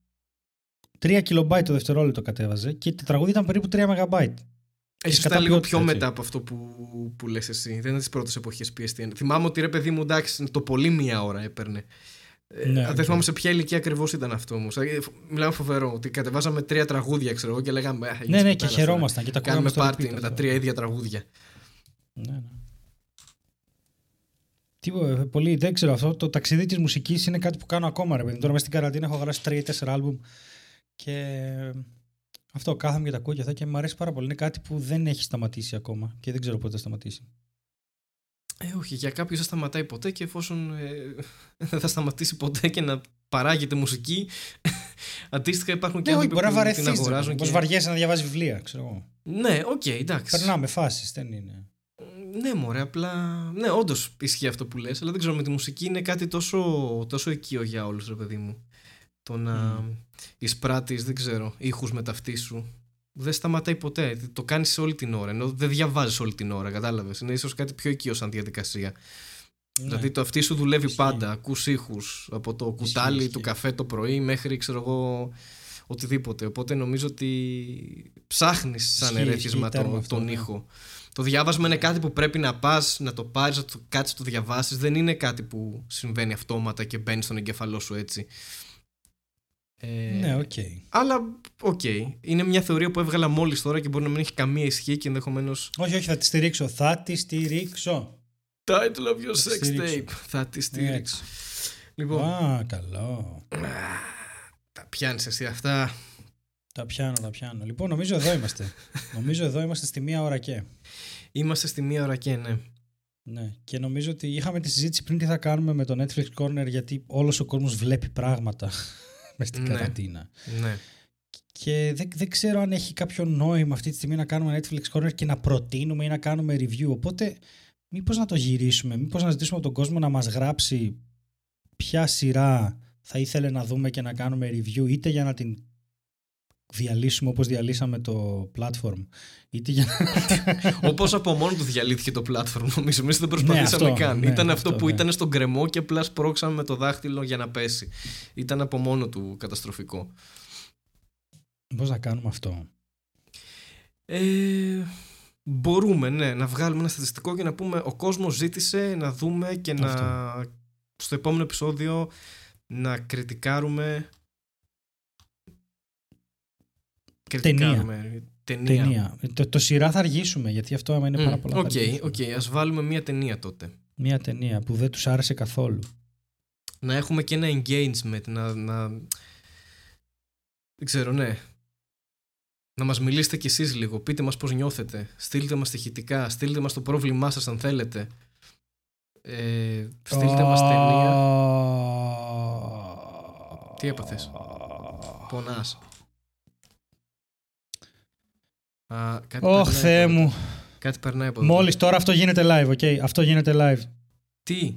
3 kilobyte το δευτερόλεπτο κατέβαζε και το τραγούδι ήταν περίπου 3 MB. Έχεις ήταν λίγο πιο μετά από αυτό που, που λες εσύ. Δεν είναι τις πρώτες εποχές PSTN. Θυμάμαι ότι ρε παιδί μου, εντάξει, το πολύ μία ώρα έπαιρνε. Ε, ναι, δεν θυμάμαι σε ποια ηλικία ακριβώς ήταν αυτό όμως. Ε, μιλάμε φοβερό ότι κατεβάζαμε τρία τραγούδια, ξέρω εγώ, και λέγαμε. Ναι, ναι, και χαιρόμασταν και τα κάναμε πάρτι με τα τρία ίδια τραγούδια. Ναι, ναι. Τι, πολύ, δεν ξέρω αυτό. Το ταξίδι της μουσικής είναι κάτι που κάνω ακόμα. Ρε, Τώρα μέσα στην καραντίνα έχω γράψει 3-4 άλμπουμ και αυτό κάθομαι και τα ακούω και αυτά και μου αρέσει πάρα πολύ. Είναι κάτι που δεν έχει σταματήσει ακόμα και δεν ξέρω πότε θα σταματήσει. Ε, όχι, για κάποιους δεν σταματάει ποτέ και εφόσον ε, δεν θα σταματήσει ποτέ και να παράγεται μουσική, αντίστοιχα υπάρχουν και ναι, άνθρωποι που να την αγοράζουν. Πώς και... βαριέσαι να διαβάζεις βιβλία, ξέρω εγώ. Ναι, OK, okay, εντάξει. Περνάμε φάσεις, δεν είναι. Ναι, μωρέ, απλά. Ναι, όντως ισχύει αυτό που λες, αλλά δεν ξέρω με τη μουσική είναι κάτι τόσο, τόσο οικείο για όλους, ρε παιδί μου. Το να mm. εισπράττεις, δεν ξέρω, ήχους με ταυτί σου. Δεν σταματάει ποτέ. Το κάνεις όλη την ώρα. Ενώ δεν διαβάζεις όλη την ώρα, κατάλαβες. Είναι ίσως κάτι πιο οικείο σαν διαδικασία. Ναι. Δηλαδή το αυτί σου δουλεύει Ισχύει. πάντα. Ακούς ήχους από το κουτάλι Ισχύει. του καφέ το πρωί μέχρι ξέρω εγώ οτιδήποτε. Οπότε νομίζω ότι ψάχνεις σαν ερέθισμα το, τον ναι. ήχο. Το διάβασμα είναι κάτι που πρέπει να πας, να το πάρεις, να το κάτσεις, το διαβάσεις. Δεν είναι κάτι που συμβαίνει αυτόματα και μπαίνει στον εγκέφαλό σου έτσι. Ε, Ναι, οκ. Αλλά, οκ. Είναι μια θεωρία που έβγαλα μόλις τώρα και μπορεί να μην έχει καμία ισχύ και ενδεχομένως. Όχι, όχι, θα τη στηρίξω. Θα τη στηρίξω. Title of your Θα sex στηρίξω. tape. Θα τη στηρίξω. Έτσι. Λοιπόν, Α, καλό. τα πιάνεις εσύ αυτά. Τα πιάνω, τα πιάνω. Λοιπόν, νομίζω εδώ είμαστε. νομίζω εδώ είμαστε στη μία ώρα και. Είμαστε στη μία ώρα και ναι. Ναι. Και νομίζω ότι είχαμε τη συζήτηση πριν τι θα κάνουμε με το Netflix Corner γιατί όλος ο κόσμος βλέπει πράγματα μες στην Ναι. καραντίνα. ναι. Και δεν, δεν ξέρω αν έχει κάποιο νόημα αυτή τη στιγμή να κάνουμε Netflix Corner και να προτείνουμε ή να κάνουμε review. Οπότε μήπως να το γυρίσουμε, μήπως να ζητήσουμε από τον κόσμο να μας γράψει ποια σειρά θα ήθελε να δούμε και να κάνουμε review είτε για να την διαλύσουμε όπως διαλύσαμε το platform είτε για να... Όπως από μόνο του διαλύθηκε το platform, νομίζω. Εμείς δεν προσπαθήσαμε Ναι, αυτό, καν. ναι, ήταν αυτό, αυτό, που ναι. ήταν στον κρεμό και απλά σπρώξαμε με το δάχτυλο για να πέσει. Ήταν από μόνο του καταστροφικό. Πώς να κάνουμε αυτό; Ε, μπορούμε, ναι, να βγάλουμε ένα στατιστικό και να πούμε ο κόσμος ζήτησε να δούμε και να Αυτό. στο επόμενο επεισόδιο να κριτικάρουμε κριτικάρουμε ταινία. Ταινία. Το, το σειρά θα αργήσουμε γιατί αυτό άμα είναι πάρα πολλά. θα Οκ, αργήσουμε. οκ, ας βάλουμε μία ταινία τότε. Μια ταινία που δεν τους άρεσε καθόλου. Να έχουμε και ένα engagement, να, να... Δεν ξέρω, ναι. Να μας μιλήσετε κι εσείς λίγο, πείτε μας πώς νιώθετε, στείλτε μας στοιχητικά, στείλτε μας το πρόβλημά σας αν θέλετε. Ε, στείλτε μας ταινία. Τι έπαθες; Πονάς. Α, κάτι Ωχ, περνάει Θεέ από εδώ. μου. Κάτι περνάει από εδώ. Μόλις τώρα αυτό γίνεται live, OK. Αυτό γίνεται live. Τι;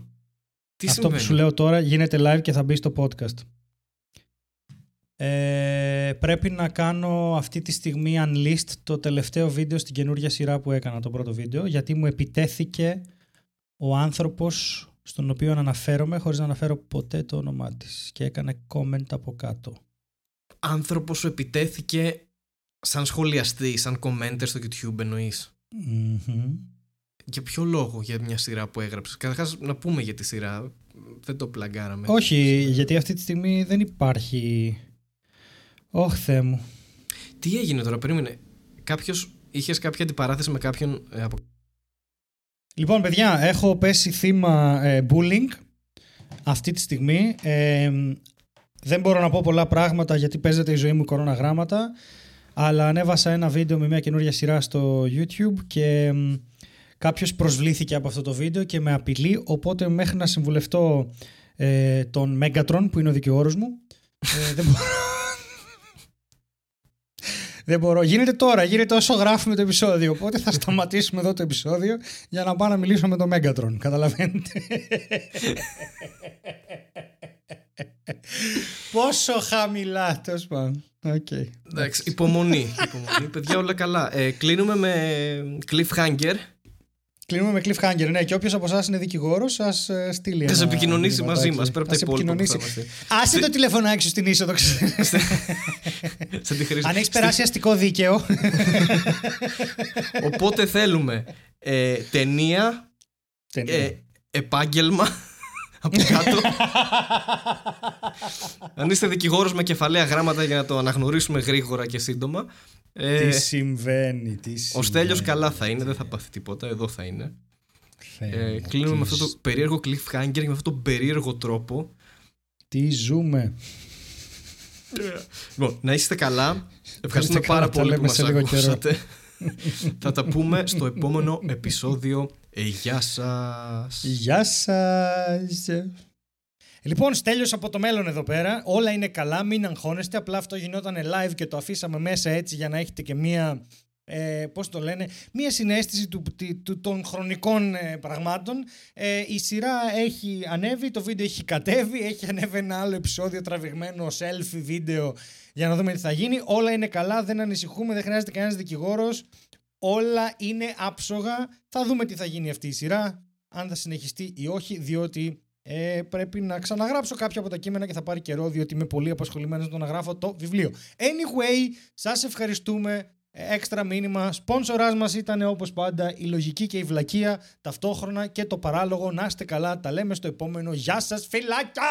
Τι αυτό συμβαίνει; που σου λέω τώρα γίνεται live και θα μπει στο podcast. Ε, πρέπει να κάνω αυτή τη στιγμή unlist το τελευταίο βίντεο στην καινούργια σειρά που έκανα, το πρώτο βίντεο, γιατί μου επιτέθηκε ο άνθρωπος στον οποίο αναφέρομαι χωρίς να αναφέρω ποτέ το όνομά της και έκανε comment από κάτω. άνθρωπος σου επιτέθηκε σαν σχολιαστή, σαν commenter στο YouTube εννοείς; Μμμ. Για ποιο λόγο για μια σειρά που έγραψες; Καταρχάς να πούμε για τη σειρά. Δεν το πλαγκάραμε. Όχι, γιατί αυτή τη στιγμή δεν υπάρχει... Ωχ, Θεέ μου. Τι έγινε τώρα, περίμενε. Κάποιος, είχες κάποια αντιπαράθεση με κάποιον ε, από... Λοιπόν, παιδιά, έχω πέσει θύμα ε, bullying αυτή τη στιγμή. Ε, δεν μπορώ να πω πολλά πράγματα γιατί παίζεται η ζωή μου κοροναγράμματα, αλλά ανέβασα ένα βίντεο με μια καινούργια σειρά στο YouTube και μ, κάποιος προσβλήθηκε από αυτό το βίντεο και με απειλεί, οπότε μέχρι να συμβουλευτώ ε, τον Megatron που είναι ο δικηγόρος μου, ε, δεν μπορώ... Δεν μπορώ. Γίνεται τώρα, γίνεται όσο γράφουμε το επεισόδιο. Οπότε θα σταματήσουμε εδώ το επεισόδιο για να πάω να μιλήσω με τον Megatron. Καταλαβαίνετε. Πόσο χαμηλά, τέλος πάντων. Οκ. Εντάξει, υπομονή. υπομονή. Παιδιά, όλα καλά. Ε, κλείνουμε με cliffhanger. Κλείνουμε με cliffhanger. Ναι, και όποιος από εσάς είναι δικηγόρος, σα στείλει. Θα σε ένα επικοινωνήσεις μηνυματάκι. μαζί μας, πέρα από τα Θα σε υπόλοιπα που θα επικοινωνήσει. είμαστε. Άσε το τηλεφωνάκι σου στην είσοδο. ξέρεις. Σαν τη χρήση. Αν έχεις περάσει αστικό δίκαιο. Οπότε θέλουμε ε, ταινία, ε, επάγγελμα από κάτω. Αν είστε δικηγόρος με κεφαλαία γράμματα για να το αναγνωρίσουμε γρήγορα και σύντομα. Ε, Τι συμβαίνει, τι συμβαίνει. ο Στέλιος καλά θα είναι, δεν θα πάθει τίποτα, εδώ θα είναι. Θεέ Ε, μου, κλείνουμε τι με αυτό το περίεργο cliffhanger και με αυτό το περίεργο τρόπο. Τι ζούμε. Λοιπόν, να είστε καλά. Ευχαριστούμε καλά, πάρα τα πολύ που λέμε μας σε λίγο καιρό. ακούσατε. θα τα πούμε στο επόμενο επεισόδιο. Ε, γεια σας. Γεια σας. Λοιπόν, Στέλιος από το μέλλον εδώ πέρα. Όλα είναι καλά, μην αγχώνεστε. Απλά αυτό γινόταν live και το αφήσαμε μέσα έτσι για να έχετε και μία, ε, πώς το λένε, μία συνέστηση του, του- του- των χρονικών ε, πραγμάτων. Ε, η σειρά έχει ανέβει, το βίντεο έχει κατέβει, έχει ανέβει ένα άλλο επεισόδιο τραβηγμένο selfie βίντεο για να δούμε τι θα γίνει. Όλα είναι καλά, δεν ανησυχούμε, δεν χρειάζεται κανένας δικηγόρος. Όλα είναι άψογα. Θα δούμε τι θα γίνει αυτή η σειρά, αν θα συνεχιστεί ή όχι, διότι ε, πρέπει να ξαναγράψω κάποια από τα κείμενα και θα πάρει καιρό, διότι είμαι πολύ απασχολημένος στο να γράφω το βιβλίο. Anyway, σας ευχαριστούμε. Ε, Έξτρα μήνυμα. Σπόνσοράς μας ήταν όπως πάντα η λογική και η βλακεία ταυτόχρονα και το παράλογο. Να είστε καλά. Τα λέμε στο επόμενο. Γεια σας φιλάκια!